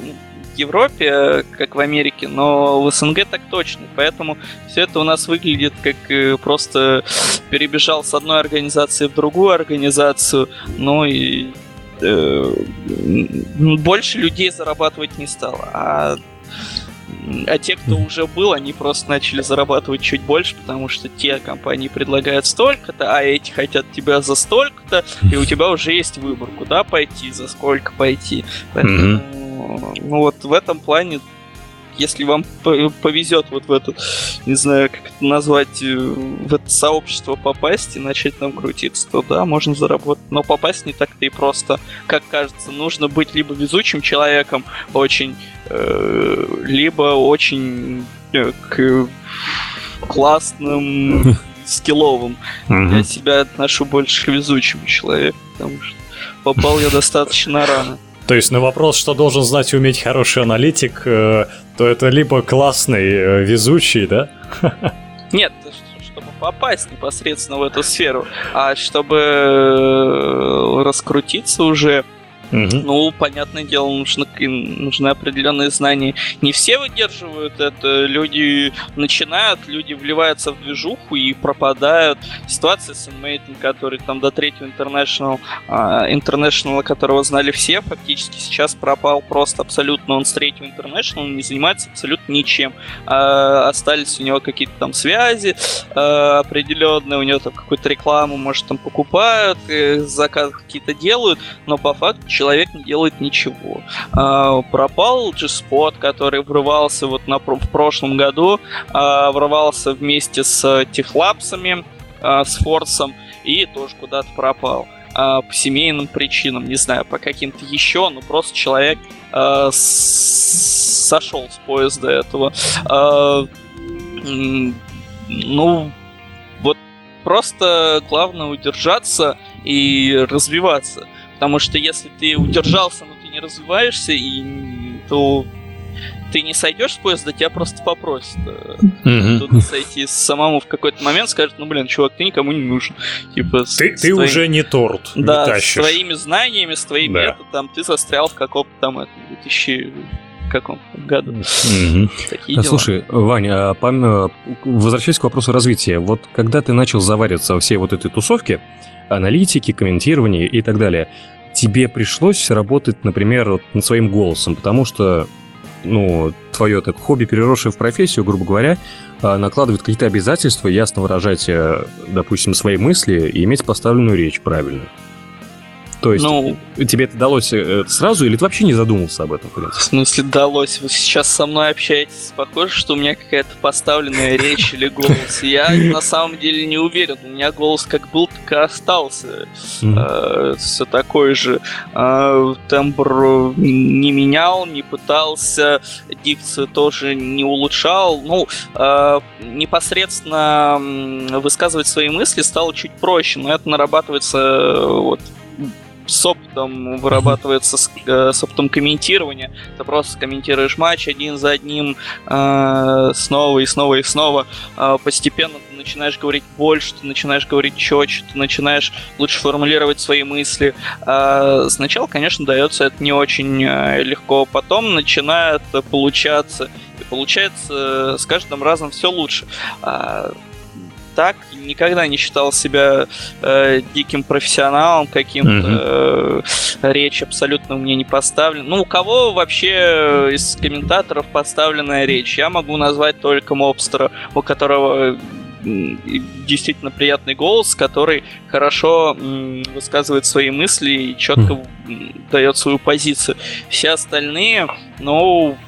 Европе, как в Америке, но в СНГ так точно. Поэтому все это у нас выглядит как э, просто перебежал с одной организации в другую организацию, ну и э, больше людей зарабатывать не стало. А а те, кто уже был, они просто начали зарабатывать чуть больше, потому что те компании предлагают столько-то, а эти хотят тебя за столько-то, и у тебя уже есть выбор, куда пойти, за сколько пойти. Поэтому mm-hmm ну вот в этом плане, если вам повезет вот в это, не знаю, как это назвать, э, в это сообщество попасть и начать там крутиться, то да, можно заработать. Но попасть не так-то и просто, как кажется. Нужно быть либо везучим человеком очень, э, либо очень э, классным, скилловым. Я себя отношу больше к везучему человеку, потому что попал я достаточно рано. То есть на вопрос, что должен знать и уметь хороший аналитик, э, то это либо классный, э, везучий, да? Нет, чтобы попасть непосредственно в эту сферу, а чтобы э, раскрутиться уже Угу. Ну, понятное дело, нужны, нужны определенные знания. Не все выдерживают это. Люди начинают, люди вливаются в движуху и пропадают. Ситуация с инмейтом, который там до третьего интернешнл, интернешнла, которого знали все, фактически сейчас пропал просто абсолютно. Он с третьего интернешнл не занимается абсолютно ничем. А, остались у него какие-то там связи а, определенные, у него там какую-то рекламу, может, там покупают, заказы какие-то делают, но по факту человек не делает ничего. А, пропал G-Spot, который врывался вот на, в прошлом году, а, врывался вместе с Техлапсами, а, с Форсом, и тоже куда-то пропал по семейным причинам, не знаю, по каким-то еще, но просто человек сошел с поезда этого. Ну, вот просто главное удержаться и развиваться. Потому что если ты удержался, но ты не развиваешься, и, то ты не сойдешь с поезда, тебя просто попросят mm-hmm. туда сойти самому в какой-то момент, скажут, ну блин, чувак, ты никому не нужен. Типа, ты, ты твоим... уже не торт. Да, не тащишь. с твоими знаниями, с твоим да. методом ты застрял в каком-то там это, 2000 каком году. Mm-hmm. Такие Слушай, Ваня, а пом... возвращаясь к вопросу развития, вот когда ты начал завариваться во всей вот этой тусовке, аналитики, комментирования и так далее. Тебе пришлось работать, например, вот над своим голосом, потому что ну, твое так, хобби, переросшее в профессию, грубо говоря, а, накладывает какие-то обязательства ясно выражать, э, допустим, свои мысли и иметь поставленную речь правильную. То есть ну, тебе это далось э, сразу, или ты вообще не задумывался об этом? В смысле далось? Вы сейчас со мной общаетесь, похоже, что у меня какая-то поставленная речь или голос. Я на самом деле не уверен. У меня голос как был, так и остался. Э, Все такой же. Э, тембр не менял, не пытался, дикцию тоже не улучшал. Ну, непосредственно высказывать свои мысли стало чуть проще, но это нарабатывается вот с опытом вырабатывается с, э, с опытом комментирования. Ты просто комментируешь матч один за одним э, снова и снова и снова. Э, постепенно ты начинаешь говорить больше, ты начинаешь говорить четче, ты начинаешь лучше формулировать свои мысли. Э, сначала, конечно, дается это не очень э, легко, потом начинает получаться. И получается э, с каждым разом все лучше. Э, так, никогда не считал себя э, диким профессионалом каким-то. Э, речь абсолютно меня не поставлена. Ну, у кого вообще из комментаторов поставленная речь? Я могу назвать только Мобстера, у которого действительно приятный голос, который хорошо высказывает свои мысли и четко mm. дает свою позицию. Все остальные, ну,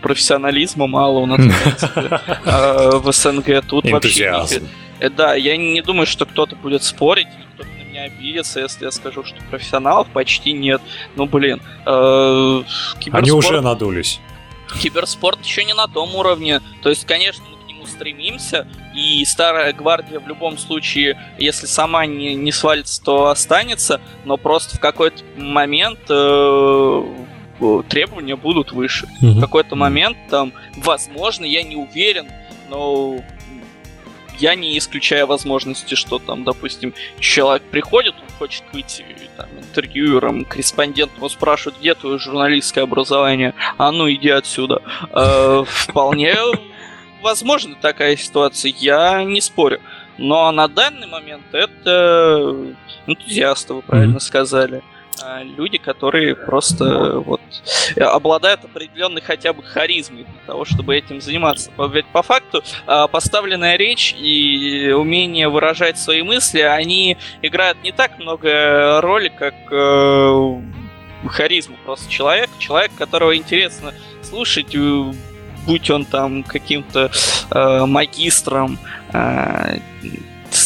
профессионализма мало у нас а, в СНГ. Тут вообще... Э, да, я не думаю, что кто-то будет спорить, кто-то на меня обидится, если я скажу, что профессионалов почти нет. Ну, блин. Э, Они уже надулись. Киберспорт еще не на том уровне. То есть, конечно, мы к нему стремимся, и старая гвардия в любом случае, если сама не, не свалится, то останется, но просто в какой-то момент э, требования будут выше. Mm-hmm. В какой-то момент там, возможно, я не уверен, но я не исключаю возможности, что там, допустим, человек приходит, он хочет быть там, интервьюером, корреспондентом, он спрашивает, где твое журналистское образование, а ну иди отсюда. Э, вполне возможна такая ситуация, я не спорю. Но на данный момент это энтузиасты, вы правильно mm-hmm. сказали. А, люди, которые просто вот обладают определенной хотя бы харизмой для того, чтобы этим заниматься. Ведь по факту а, поставленная речь и умение выражать свои мысли, они играют не так много роли, как э, харизма просто человек, человек, которого интересно слушать, э, будь он там каким-то э, магистром,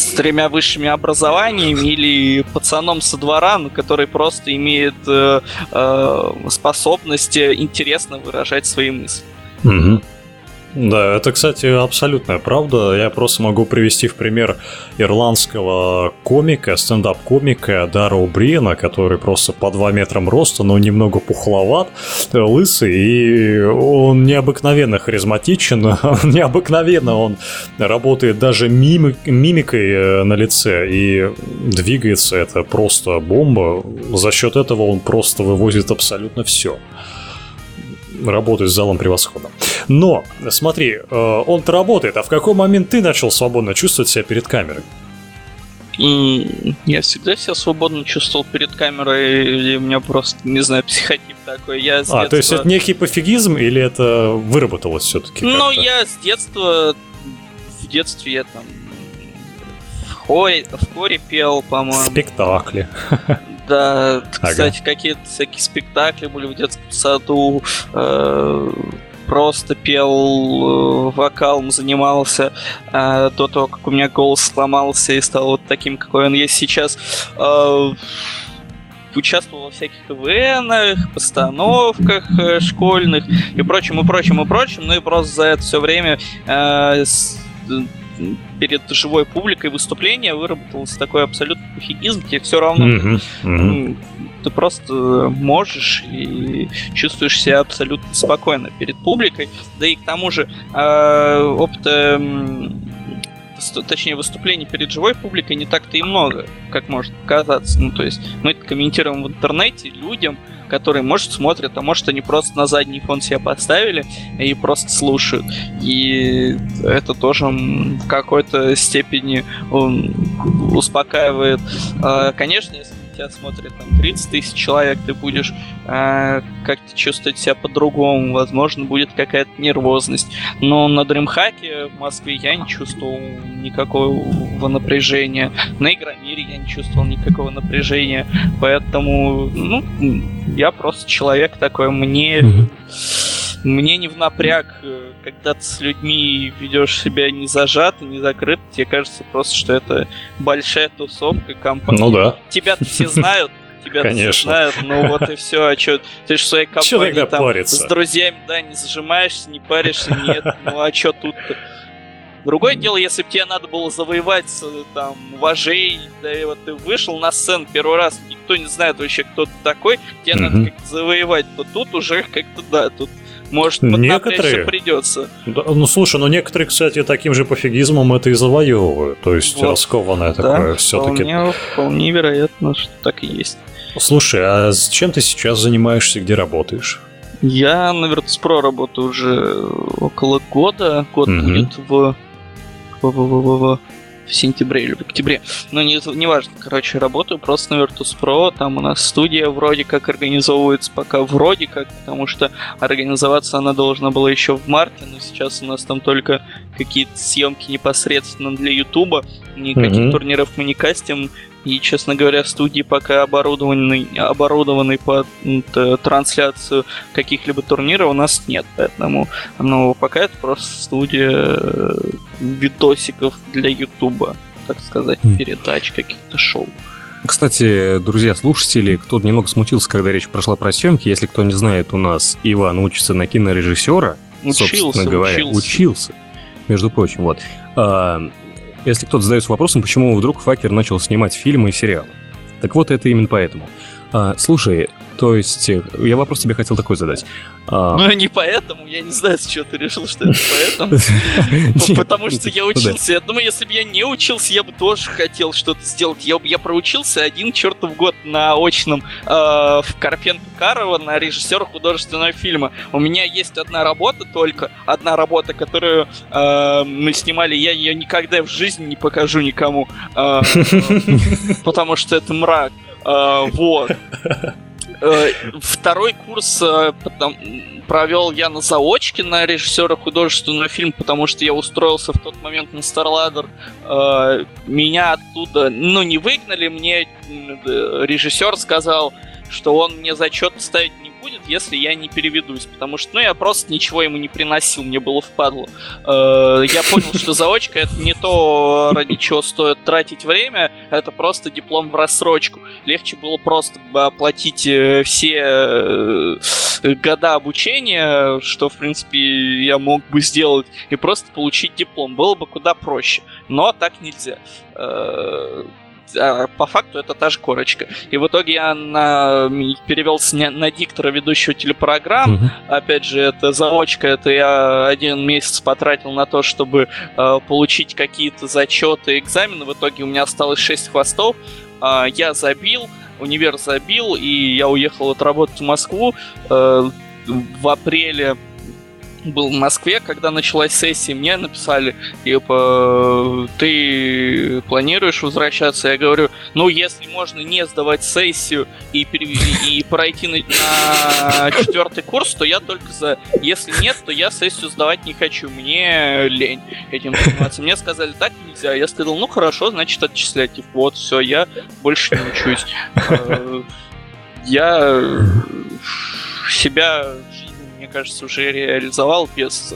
с тремя высшими образованиями или пацаном со двора, ну, который просто имеет э, э, способность интересно выражать свои мысли. Угу. Да, это, кстати, абсолютная правда. Я просто могу привести в пример ирландского комика, стендап-комика Дара Убриена, который просто по 2 метрам роста, но немного пухловат, лысый, и он необыкновенно харизматичен, необыкновенно он работает даже мимик, мимикой э, на лице, и двигается это просто бомба. За счет этого он просто вывозит абсолютно все работает с залом превосходно. Но, смотри, э, он-то работает, а в какой момент ты начал свободно чувствовать себя перед камерой? Я всегда себя свободно чувствовал перед камерой, или у меня просто, не знаю, психотип такой. Я детства... А, то есть это некий пофигизм, или это выработалось все-таки? Ну, я с детства, в детстве я там в хоре, в хоре пел, по-моему. Спектакли. Да, кстати, ага. какие-то всякие спектакли были в детском саду. Э, просто пел, э, вокалом занимался э, до того, как у меня голос сломался и стал вот таким, какой он есть сейчас. Э, участвовал во всяких КВНах, постановках э, школьных и прочим, и прочим, и прочим. Ну и просто за это все время э, с, перед живой публикой выступления выработался такой абсолютный пофигизм, тебе все равно. Mm-hmm. Mm-hmm. Ты просто можешь и чувствуешь себя абсолютно спокойно перед публикой. Да и к тому же э, опыта точнее, выступлений перед живой публикой не так-то и много, как может показаться. Ну, то есть мы комментируем в интернете людям, которые, может, смотрят, а может, они просто на задний фон себя поставили и просто слушают. И это тоже в какой-то степени успокаивает. А, конечно, если тебя смотрит там 30 тысяч человек, ты будешь э, как-то чувствовать себя по-другому, возможно, будет какая-то нервозность. Но на DreamHack в Москве я не чувствовал никакого напряжения. На Игромире я не чувствовал никакого напряжения. Поэтому, ну, я просто человек такой, мне... Mm-hmm мне не в напряг, э, когда ты с людьми ведешь себя не зажато, не закрыто, тебе кажется просто, что это большая тусовка, компания. Ну да. Тебя все знают, тебя Конечно. все знают, ну вот и все, а что, ты же в своей компании там париться? с друзьями, да, не зажимаешься, не паришься, нет, ну а что тут-то? Другое дело, если бы тебе надо было завоевать э, там уважение, да и вот ты вышел на сцену первый раз, никто не знает вообще, кто ты такой, тебе mm-hmm. надо как-то завоевать, то тут уже как-то да, тут может, некоторые придется. Да, ну слушай, ну некоторые, кстати, таким же пофигизмом это и завоевывают. То есть вот. раскованное да, такое все-таки. Вполне, вполне вероятно, что так и есть. Слушай, а чем ты сейчас занимаешься, где работаешь? Я на Virtus.pro работаю уже около года. Год угу. будет в, в, в, в, в в сентябре или в октябре. Но не, не важно, короче, работаю просто на Virtus.pro, там у нас студия вроде как организовывается пока вроде как, потому что организоваться она должна была еще в марте, но сейчас у нас там только какие-то съемки непосредственно для Ютуба, никаких mm-hmm. турниров мы не кастим, и, честно говоря, студии пока оборудованы, оборудованы под трансляцию каких-либо турниров у нас нет. Поэтому ну, пока это просто студия э, видосиков для Ютуба, так сказать, mm. передач каких-то шоу. Кстати, друзья, слушатели, кто немного смутился, когда речь прошла про съемки, если кто не знает, у нас Иван учится на кинорежиссера, учился, собственно говоря, учился. учился, между прочим, вот. А, если кто-то задается вопросом, почему вдруг Факер начал снимать фильмы и сериалы. Так вот, это именно поэтому. А, слушай, то есть, э, я вопрос тебе хотел такой задать. А... Ну, не поэтому, я не знаю, с чего ты решил, что это поэтому. Потому что я учился. Я думаю, если бы я не учился, я бы тоже хотел что-то сделать. Я, я проучился один чертов год на очном э, в Карпенко Карова на режиссера художественного фильма. У меня есть одна работа только, одна работа, которую э, мы снимали, я ее никогда в жизни не покажу никому, э, потому что это мрак. Вот. Э, второй курс э, провел я на заочке на режиссера художественного фильма, потому что я устроился в тот момент на StarLadder. Э, меня оттуда, ну, не выгнали, мне режиссер сказал, что он мне зачет ставить будет, если я не переведусь, потому что, ну, я просто ничего ему не приносил, мне было впадло. Э, я понял, что заочка это не то, ради чего стоит тратить время, это просто диплом в рассрочку. Легче было просто оплатить э, все э, года обучения, что, в принципе, я мог бы сделать, и просто получить диплом. Было бы куда проще. Но так нельзя а по факту это та же корочка. И в итоге я на, перевелся на диктора ведущего телепрограмм. Угу. Опять же, это заочка, это я один месяц потратил на то, чтобы э, получить какие-то зачеты, экзамены. В итоге у меня осталось 6 хвостов. Э, я забил, универ забил, и я уехал отработать в Москву. Э, в апреле был в Москве, когда началась сессия, мне написали, типа, ты планируешь возвращаться? Я говорю, ну, если можно не сдавать сессию и, и пройти на, на четвертый курс, то я только за. Если нет, то я сессию сдавать не хочу, мне лень этим заниматься. Мне сказали, так нельзя. Я сказал, ну, хорошо, значит, отчислять. Типа, вот, все, я больше не учусь. Э, я себя мне кажется, уже реализовал без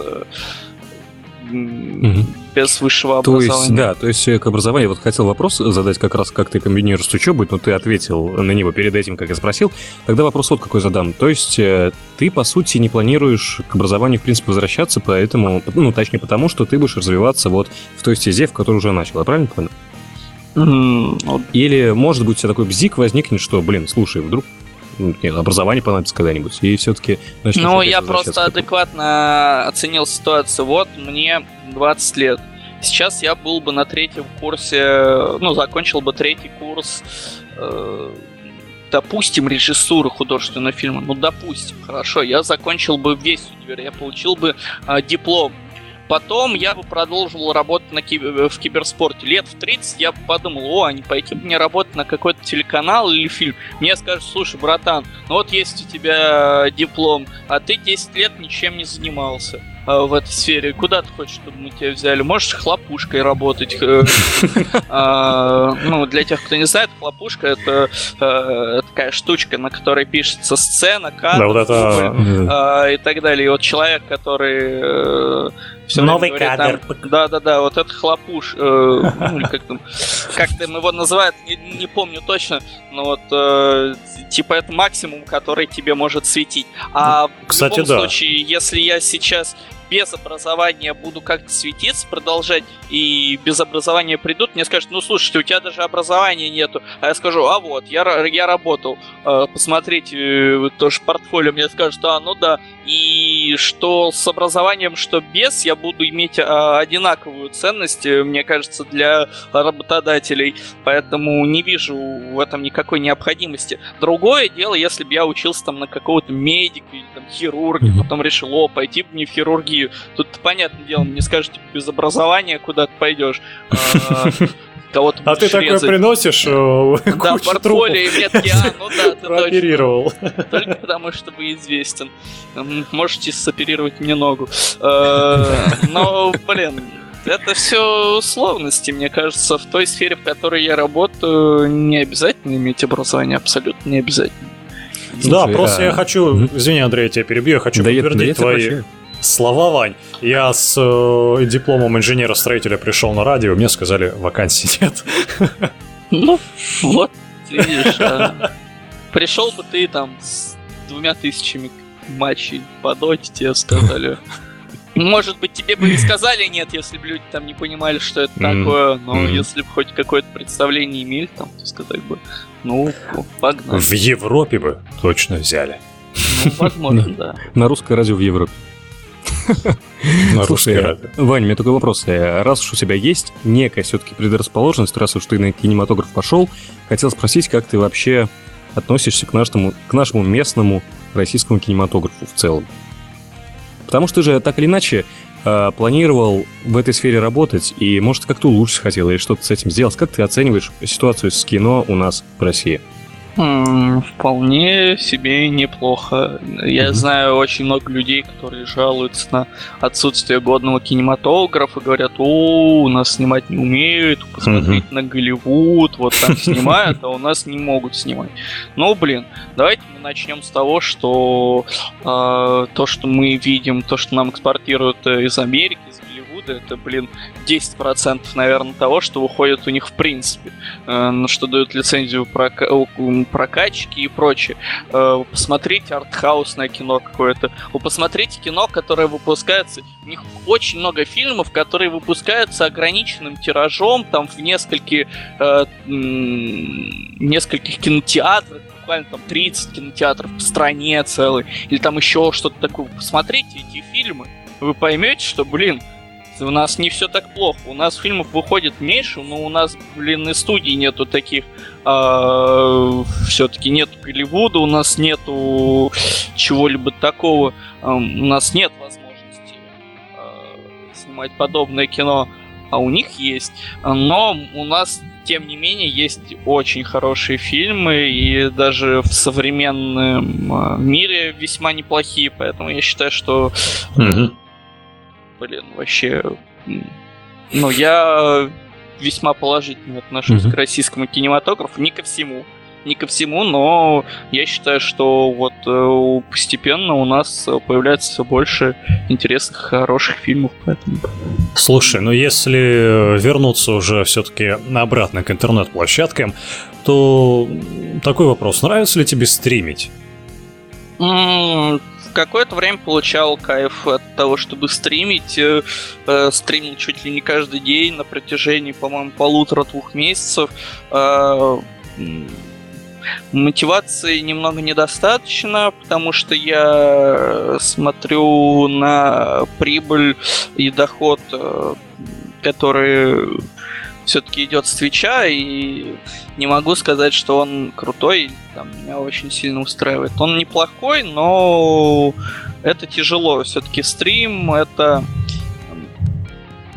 угу. без высшего то образования. Есть, да, то есть к образованию. Вот хотел вопрос задать как раз, как ты комбинируешь с учебой, но ты ответил на него перед этим, как я спросил. Тогда вопрос вот какой задам. То есть э, ты, по сути, не планируешь к образованию, в принципе, возвращаться, поэтому, ну, точнее, потому что ты будешь развиваться вот в той стезе, в которой уже начал. Я правильно понял? Mm, Или, может быть, у тебя такой бзик возникнет, что, блин, слушай, вдруг нет, образование понадобится когда-нибудь, и все-таки Ну, я просто адекватно оценил ситуацию. Вот мне 20 лет. Сейчас я был бы на третьем курсе, ну, закончил бы третий курс, э, допустим, режиссуры художественного фильма. Ну, допустим, хорошо, я закончил бы весь универ, я получил бы э, диплом Потом я бы продолжил работать на кибер, в киберспорте. Лет в 30 я бы подумал, о, а не пойти мне работать на какой-то телеканал или фильм. Мне скажут, слушай, братан, ну вот есть у тебя диплом, а ты 10 лет ничем не занимался а, в этой сфере. Куда ты хочешь, чтобы мы тебя взяли? Можешь хлопушкой работать. Э, а, ну, для тех, кто не знает, хлопушка это э, такая штучка, на которой пишется сцена, кадр и так далее. И вот человек, который э, все Новый говорит, кадр. Да, да, да, вот этот хлопуш, э, ну, как там, как там его называют, не, не помню точно, но вот э, типа это максимум, который тебе может светить. А Кстати, в любом да. случае, если я сейчас без образования буду как-то светиться, продолжать, и без образования придут, мне скажут, ну, слушайте, у тебя даже образования нету. А я скажу, а вот, я, я работал, э, посмотрите э, тоже портфолио, мне скажут, а, ну да, и что с образованием, что без, я буду иметь а, одинаковую ценность, э, мне кажется, для работодателей. Поэтому не вижу в этом никакой необходимости. Другое дело, если бы я учился там на какого-то медика или там хирурга, mm-hmm. потом решил, о, пойти бы не в хирургию. Тут, понятное дело, мне скажете, без образования куда ты пойдешь. А, кого-то А ты такой приносишь э, Да, портфолио и метки, а, ну да, ты Прооперировал. Только потому, что вы известен. Можете соперировать мне ногу. Э, но, блин, это все условности, мне кажется. В той сфере, в которой я работаю, не обязательно иметь образование, абсолютно не обязательно. Да, просто я хочу, извини, Андрей, я тебя перебью, я хочу подтвердить твои слова, Вань. Я с э, дипломом инженера-строителя пришел на радио, мне сказали, вакансий нет. Ну, вот, видишь, а. пришел бы ты там с двумя тысячами матчей по доте, тебе сказали. Может быть, тебе бы и сказали нет, если бы люди там не понимали, что это mm-hmm. такое, но mm-hmm. если бы хоть какое-то представление имели, там, то сказали бы, ну, погнали. В Европе бы точно взяли. Ну, возможно, да. На русское радио в Европе. Слушай, Вань, у меня такой вопрос. Э, раз уж у тебя есть некая все-таки предрасположенность, раз уж ты на кинематограф пошел, хотел спросить, как ты вообще относишься к нашему, к нашему местному российскому кинематографу в целом. Потому что ты же так или иначе э, планировал в этой сфере работать, и, может, как-то улучшить хотел, или что-то с этим сделать. Как ты оцениваешь ситуацию с кино у нас в России? Вполне себе неплохо. Я mm-hmm. знаю очень много людей, которые жалуются на отсутствие годного кинематографа, говорят, о, у нас снимать не умеют, посмотреть mm-hmm. на Голливуд, вот там снимают, а у нас не могут снимать. Ну, блин, давайте мы начнем с того, что э, то, что мы видим, то, что нам экспортируют э, из Америки, из Голливуда, это, блин, 10% наверное, того, что выходит у них в принципе, э, на что дают лицензию прока- прокачки и прочее. Э, посмотрите артхаусное кино какое-то. Вы посмотрите кино, которое выпускается. У них очень много фильмов, которые выпускаются ограниченным тиражом, там в нескольких, э, нескольких кинотеатрах, буквально там 30 кинотеатров в стране целый, или там еще что-то такое. Посмотрите эти фильмы, вы поймете, что, блин, у нас не все так плохо. У нас фильмов выходит меньше, но у нас, блин, и студий нету таких. А, все-таки нету Голливуда, у нас нету чего-либо такого. А, у нас нет возможности а, снимать подобное кино, а у них есть. Но у нас тем не менее, есть очень хорошие фильмы, и даже в современном а, мире весьма неплохие, поэтому я считаю, что mm-hmm блин, вообще... Ну, я весьма положительно отношусь mm-hmm. к российскому кинематографу, не ко всему, не ко всему, но я считаю, что вот э, постепенно у нас появляется все больше интересных, хороших фильмов. Поэтому... Слушай, ну если вернуться уже все-таки обратно к интернет-площадкам, то такой вопрос: нравится ли тебе стримить? Какое-то время получал кайф от того, чтобы стримить. Э, э, стримил чуть ли не каждый день на протяжении, по-моему, полутора-двух месяцев. Э, мотивации немного недостаточно, потому что я смотрю на прибыль и доход, э, который все-таки идет с Твича, и не могу сказать, что он крутой, там, меня очень сильно устраивает. Он неплохой, но это тяжело. Все-таки стрим это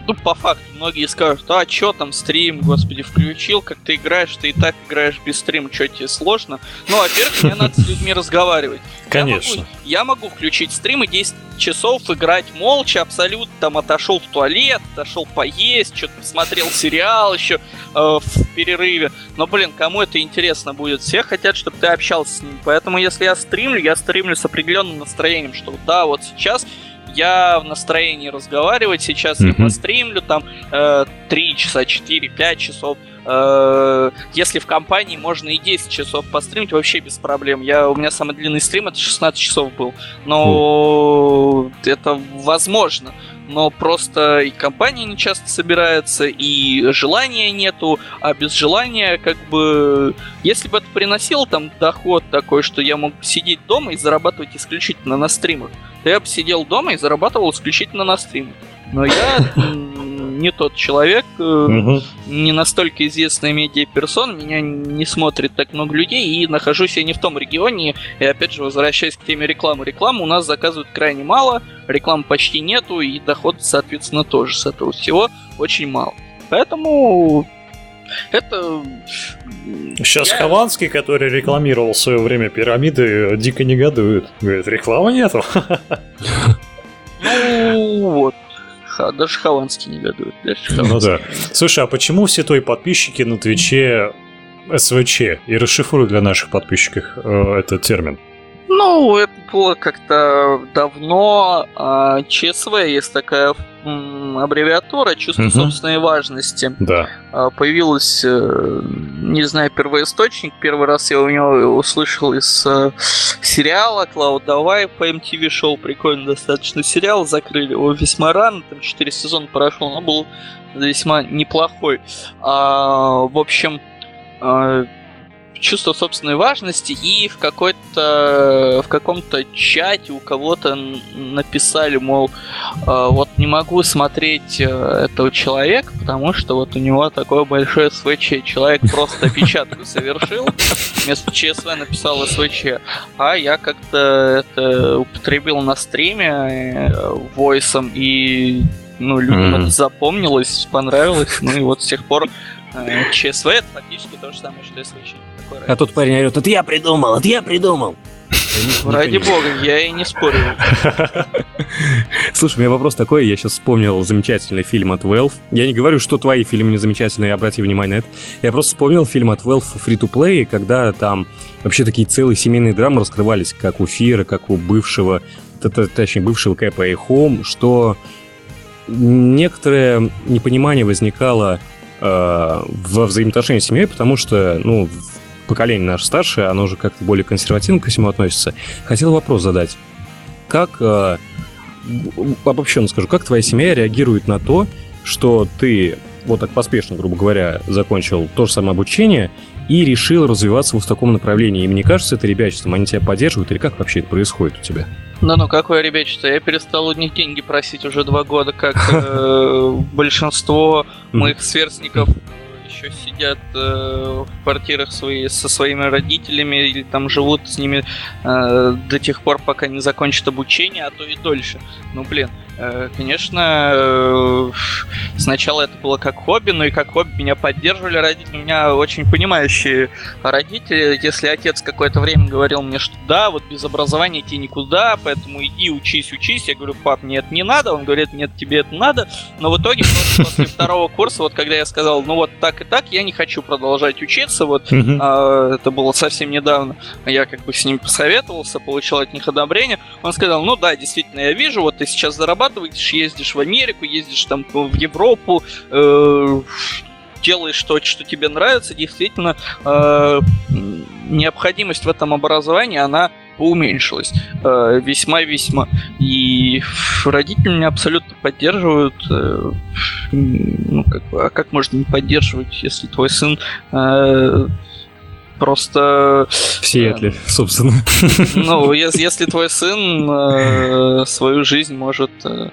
ну, по факту, многие скажут, а, что там стрим, господи, включил, как ты играешь, ты и так играешь без стрима, что тебе сложно? Ну, во-первых, мне надо с людьми разговаривать. Конечно. Я могу, я могу включить стрим и 10 часов играть молча, абсолютно, там, отошел в туалет, отошел поесть, что-то посмотрел сериал еще э, в перерыве. Но, блин, кому это интересно будет? Все хотят, чтобы ты общался с ним. Поэтому, если я стримлю, я стримлю с определенным настроением, что да, вот сейчас я в настроении разговаривать, сейчас mm-hmm. я постримлю там э, 3 часа, 4, 5 часов. Э, если в компании можно и 10 часов постримить, вообще без проблем. Я, у меня самый длинный стрим это 16 часов был. Но mm. это возможно. Но просто и компания не часто собирается, и желания нету, а без желания, как бы, если бы это приносило там доход такой, что я мог сидеть дома и зарабатывать исключительно на стримах, то я бы сидел дома и зарабатывал исключительно на стримах. Но я не тот человек, угу. не настолько известная медиаперсон, меня не смотрит так много людей, и нахожусь я не в том регионе, и опять же, возвращаясь к теме рекламы. Рекламу у нас заказывают крайне мало, рекламы почти нету, и доход, соответственно, тоже с этого всего очень мало. Поэтому это... Сейчас я... Хованский, который рекламировал в свое время пирамиды, дико негодует. Говорит, рекламы нету. Ну, вот. Даже Хованский негодует. Ну да. Слушай, а почему все твои подписчики на Твиче СВЧ? И расшифруй для наших подписчиков э, этот термин. Ну, это было как-то давно. А, ЧСВ есть такая аббревиатура чувство угу. собственной важности. Да. А, появилась, э, не знаю, первоисточник. Первый раз я у него услышал из э, сериала Клауд Давай по MTV шоу. Прикольно достаточно сериал. Закрыли его весьма рано. Там 4 сезона прошел, но был весьма неплохой. А, в общем, а, чувство собственной важности, и в какой-то в каком-то чате у кого-то написали, мол, «А, вот не могу смотреть э, этого человека, потому что вот у него такое большое СВЧ. Человек просто опечатку совершил, вместо ЧСВ написал СВЧ, а я как-то это употребил на стриме э, войсом, и ну, людям mm. это запомнилось, понравилось, ну и вот с тех пор э, ЧСВ это фактически то же самое, что СВЧ. А тут парень орет, это я придумал, это я придумал. Ради бога, я и не спорю. Слушай, у меня вопрос такой. Я сейчас вспомнил замечательный фильм от Valve. Я не говорю, что твои фильмы не замечательные, обрати внимание на это. Я просто вспомнил фильм от Valve Free-to-Play, когда там вообще такие целые семейные драмы раскрывались, как у Фира, как у бывшего, точнее, бывшего Кэпа и Хом, что некоторое непонимание возникало э, во взаимоотношении с семьей, потому что, ну, поколение наше старшее, оно уже как-то более консервативно ко всему относится. Хотел вопрос задать. Как, э, обобщенно скажу, как твоя семья реагирует на то, что ты вот так поспешно, грубо говоря, закончил то же самое обучение и решил развиваться вот в таком направлении. И мне кажется, это ребячеством, они тебя поддерживают, или как вообще это происходит у тебя? Да ну какое ребячество? Я перестал у них деньги просить уже два года, как э, большинство моих сверстников еще сидят э, в квартирах свои, со своими родителями или там живут с ними э, до тех пор, пока не закончат обучение, а то и дольше. Ну, блин, конечно, э, сначала это было как хобби, но и как хобби меня поддерживали родители. У меня очень понимающие родители. Если отец какое-то время говорил мне, что да, вот без образования идти никуда, поэтому иди, учись, учись. Я говорю, пап, нет, не надо. Он говорит, нет, тебе это надо. Но в итоге после второго курса, вот когда я сказал, ну вот так и так, я не хочу продолжать учиться, вот а, это было совсем недавно, я как бы с ним посоветовался, получил от них одобрение. Он сказал, ну да, действительно, я вижу, вот ты сейчас зарабатываешь зарабатываешь, ездишь в Америку, ездишь там в Европу, э, делаешь то, что тебе нравится, действительно э, необходимость в этом образовании, она уменьшилась э, весьма-весьма. И родители меня абсолютно поддерживают. Э, ну, как, а как можно не поддерживать, если твой сын э, просто... В Сиэтле, э, собственно. Ну, если, если твой сын э, свою жизнь может э,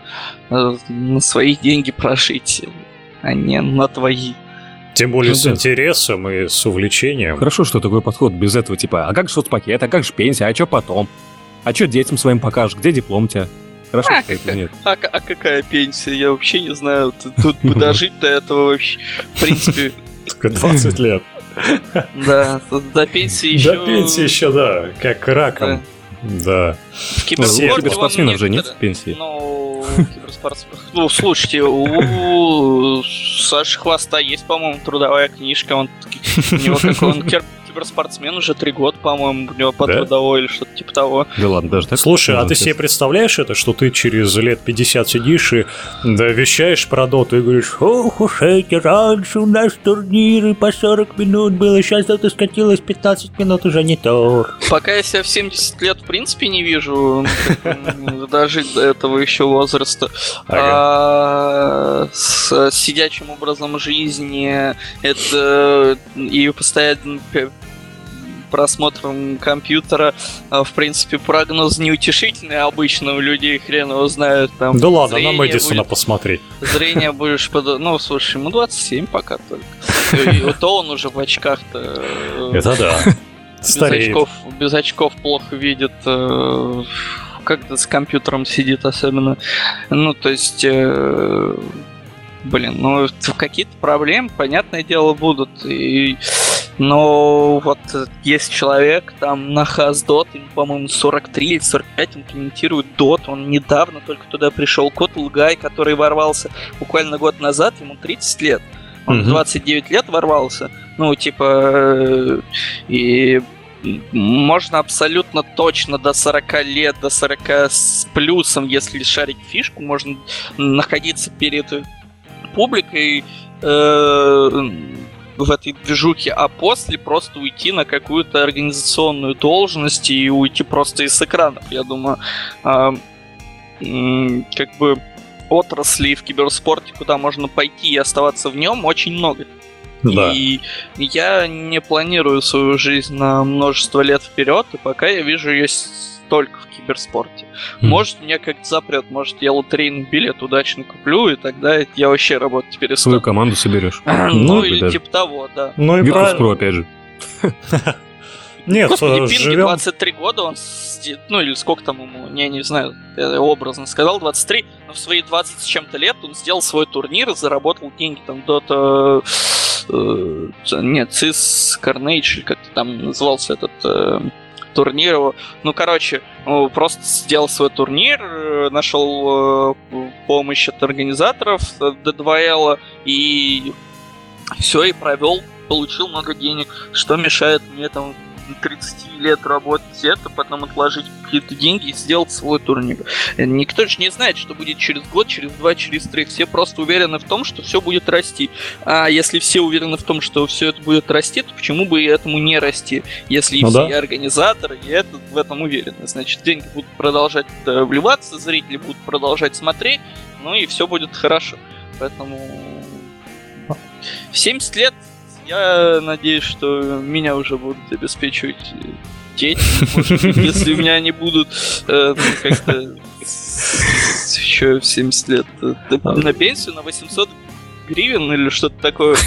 э, на свои деньги прожить, а не на твои. Тем более ну, с да. интересом и с увлечением. Хорошо, что такой подход без этого типа, а как же соцпакет, а как же пенсия, а что потом? А что детям своим покажешь, где диплом у тебя? Хорошо, а, какая, нет. А, а какая пенсия? Я вообще не знаю. Тут бы дожить до этого вообще, в принципе... Только 20 лет. Да, до пенсии еще... До пенсии еще, да, как раком. Да. В киберспорте киберспортсменов же нет пенсии. Ну, ну, слушайте, у Саши Хвоста есть, по-моему, трудовая книжка. Он, у него как он киберспортсмен уже три года, по-моему, у него под да? водовой или что-то типа того. Да ладно, даже так. Слушай, а ты себе представляешь это, что ты через лет 50 сидишь и да, вещаешь про доту и говоришь, ох уж эти раньше у нас турниры по 40 минут было, сейчас это скатилось 15 минут уже не то. Пока я себя в 70 лет в принципе не вижу, дожить до этого еще возраста. А с сидячим образом жизни это и постоянно просмотром компьютера, а, в принципе, прогноз неутешительный обычно у людей, хрен его знает. Там, да ладно, на Мэдисона будет, посмотри. Зрение будешь под... Ну, слушай, ему 27 пока только. И то он уже в очках-то... Э, Это да. Без очков, без очков плохо видит э, когда с компьютером сидит особенно. Ну, то есть, э, блин, ну, какие-то проблемы, понятное дело, будут. И но вот есть человек там на Хаздот, ему, по-моему, 43 или 45, он комментирует Дот, он недавно только туда пришел. Кот Лгай, который ворвался буквально год назад, ему 30 лет. Он угу. 29 лет ворвался. Ну, типа, э, и можно абсолютно точно до 40 лет, до 40 с плюсом, если шарить фишку, можно находиться перед публикой, э, в этой движухе, а после просто уйти на какую-то организационную должность и уйти просто из экранов. Я думаю, э, э, как бы отрасли в киберспорте, куда можно пойти и оставаться в нем, очень много. Да. И я не планирую свою жизнь на множество лет вперед, и пока я вижу ее только в киберспорте. Mm. Может, меня как-то запрет, может, я лотерейный билет удачно куплю, и тогда я вообще работать перестану. Свою команду соберешь. ну, ну, или типа того, да. Ну и Virtus.pro, опять же. Нет, Господи, Пинги живем... 23 года, он, ну или сколько там ему, я не знаю, я образно сказал, 23, но в свои 20 с чем-то лет он сделал свой турнир, заработал деньги там до... Э, нет, CIS Carnage, как там назывался этот э, турнир его. Ну, короче, просто сделал свой турнир, э, нашел э, помощь от организаторов D2L и все, и провел, получил много денег. Что мешает мне там 30 лет работать это, потом отложить какие-то деньги и сделать свой турнир. Никто же не знает, что будет через год, через два, через три. Все просто уверены в том, что все будет расти. А если все уверены в том, что все это будет расти, то почему бы и этому не расти? Если ну, все да. организаторы и это, в этом уверены. Значит, деньги будут продолжать э, вливаться, зрители будут продолжать смотреть, ну и все будет хорошо. Поэтому в 70 лет я надеюсь, что меня уже будут обеспечивать дети. если у меня они будут э, как-то еще в 70 лет э, на пенсию на 800 гривен или что-то такое.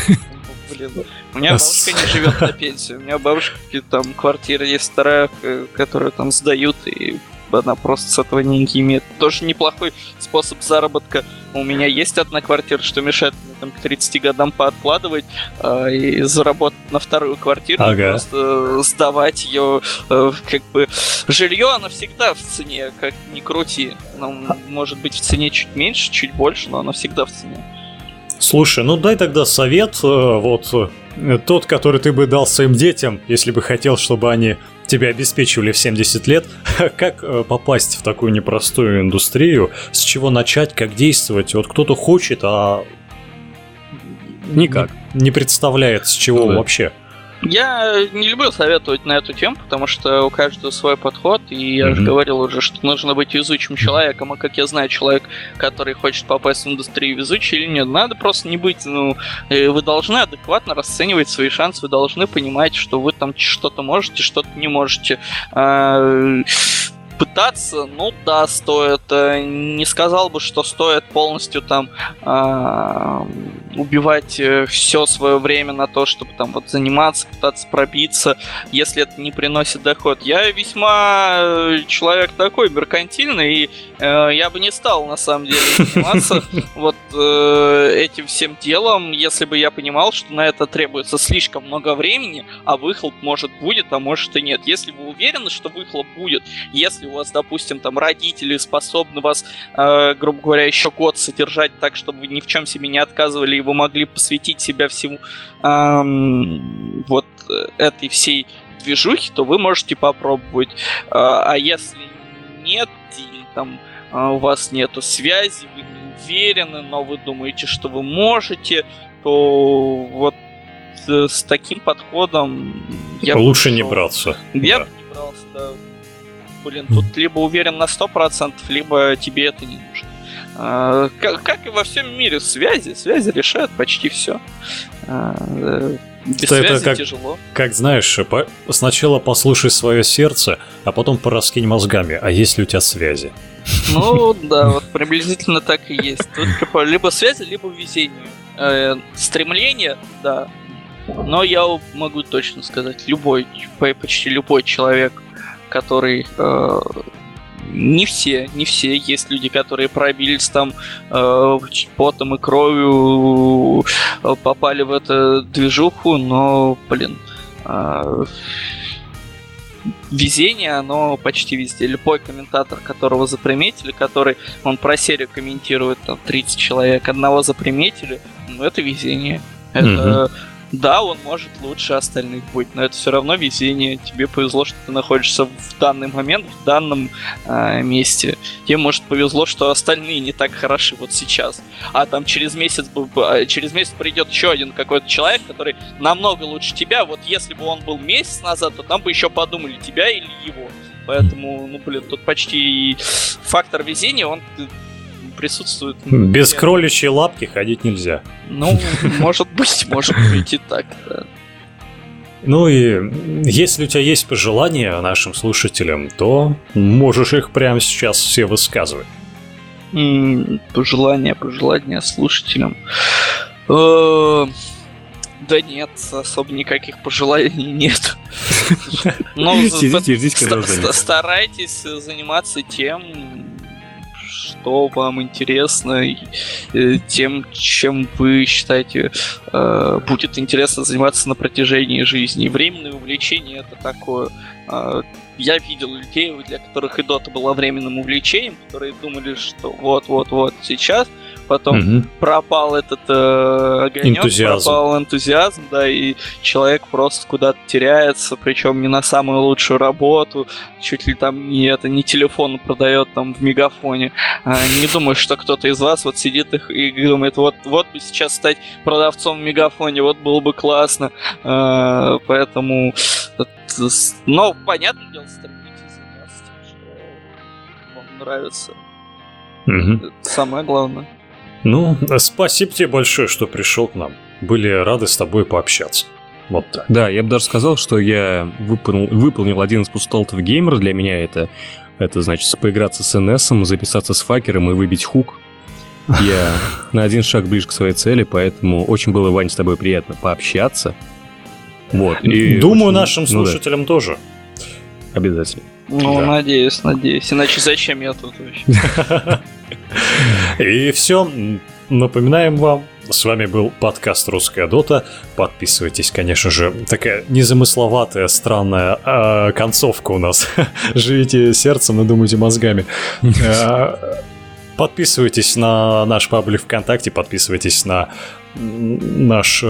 Блин, у меня бабушка не живет на пенсию. У меня бабушка там квартира есть вторая, которую там сдают, и она просто с этого деньги имеет. Тоже неплохой способ заработка. У меня есть одна квартира, что мешает мне там к 30 годам пооткладывать э, и заработать на вторую квартиру, ага. просто сдавать ее, э, как бы жилье, оно всегда в цене, как ни крути. Оно может быть в цене чуть меньше, чуть больше, но оно всегда в цене. Слушай, ну дай тогда совет, э, вот э, тот, который ты бы дал своим детям, если бы хотел, чтобы они тебя обеспечивали в 70 лет, как э, попасть в такую непростую индустрию, с чего начать, как действовать. Вот кто-то хочет, а никак не, не представляет, с чего ну, да. вообще. Я не люблю советовать на эту тему, потому что у каждого свой подход, и я mm-hmm. же говорил уже, что нужно быть везучим человеком, а как я знаю, человек, который хочет попасть в индустрию везучий или нет, надо просто не быть, ну, э, вы должны адекватно расценивать свои шансы, вы должны понимать, что вы там что-то можете, что-то не можете. А, пытаться, ну да, стоит. Э, не сказал бы, что стоит полностью там э, убивать э, все свое время на то, чтобы там вот заниматься, пытаться пробиться, если это не приносит доход. Я весьма э, человек такой меркантильный, и э, я бы не стал на самом деле заниматься вот э, этим всем делом, если бы я понимал, что на это требуется слишком много времени, а выхлоп может будет, а может и нет. Если вы уверены, что выхлоп будет, если у вас, допустим, там родители способны вас, э, грубо говоря, еще год содержать так, чтобы вы ни в чем себе не отказывали, и вы могли посвятить себя всему, эм, вот э, этой всей движухи, то вы можете попробовать. А, а если нет, или там а, у вас нету связи, вы не уверены, но вы думаете, что вы можете, то вот э, с таким подходом я лучше пошел. не браться. Я да. не брался, да. Блин, тут либо уверен на 100%, либо тебе это не нужно. А, как, как и во всем мире, связи, связи решают почти все. А, э, без это связи как, тяжело. Как знаешь, по, сначала послушай свое сердце, а потом пораскинь мозгами. А есть ли у тебя связи? Ну да, вот приблизительно так и есть. Тут либо связи, либо везение. Э, стремление, да. Но я могу точно сказать, любой, почти любой человек, который э, не все, не все. Есть люди, которые пробились там э, потом и кровью, э, попали в эту движуху, но, блин, э, везение, оно почти везде. Любой комментатор, которого заприметили, который, он про серию комментирует, там, 30 человек, одного заприметили, ну, это везение. Это... Mm-hmm да, он может лучше остальных быть, но это все равно везение. Тебе повезло, что ты находишься в данный момент, в данном э, месте. Тебе, может, повезло, что остальные не так хороши вот сейчас. А там через месяц, а, через месяц придет еще один какой-то человек, который намного лучше тебя. Вот если бы он был месяц назад, то там бы еще подумали, тебя или его. Поэтому, ну, блин, тут почти фактор везения, он присутствует. Без кроличьей лапки ходить нельзя. Ну, может быть, может быть и так, да. Ну и если у тебя есть пожелания нашим слушателям, то можешь их прямо сейчас все высказывать. Пожелания, пожелания слушателям. Э, да нет, особо никаких пожеланий нет. Ну, старайтесь заниматься тем, что вам интересно, э, тем, чем вы считаете э, будет интересно заниматься на протяжении жизни. Временное увлечение это такое. Э, я видел людей, для которых и Дота была временным увлечением, которые думали, что вот-вот-вот сейчас потом угу. пропал этот э, огонек, энтузиазм. пропал энтузиазм, да, и человек просто куда-то теряется, причем не на самую лучшую работу, чуть ли там не это, не телефон продает там в мегафоне. А, не думаю, что кто-то из вас вот сидит и, и думает, вот, вот бы сейчас стать продавцом в мегафоне, вот было бы классно. А, поэтому, но понятное дело, стремитесь заняться тем, что вам нравится. Угу. Самое главное. Ну, спасибо тебе большое, что пришел к нам. Были рады с тобой пообщаться. Вот так. Да, я бы даже сказал, что я выполнил, выполнил один из постулатов геймера. Для меня это, это значит поиграться с НС, записаться с факером и выбить хук. Я на один шаг ближе к своей цели, поэтому очень было, Вань, с тобой приятно пообщаться. Вот. И Думаю, очень, нашим слушателям ну, да. тоже. Обязательно. Ну, да. надеюсь, надеюсь. Иначе зачем я тут вообще? И все. Напоминаем вам, с вами был подкаст «Русская Дота». Подписывайтесь, конечно же. Такая незамысловатая, странная э, концовка у нас. Живите сердцем и думайте мозгами. А, подписывайтесь на наш паблик ВКонтакте, подписывайтесь на наш э,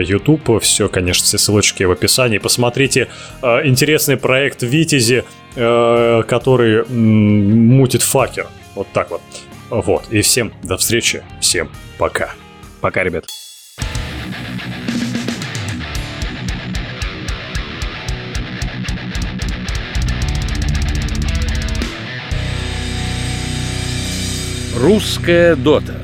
YouTube. Все, конечно, все ссылочки в описании. Посмотрите э, интересный проект Витязи, э, который мутит факер. Вот так вот. Вот. И всем до встречи. Всем пока. Пока, ребят. Русская дота.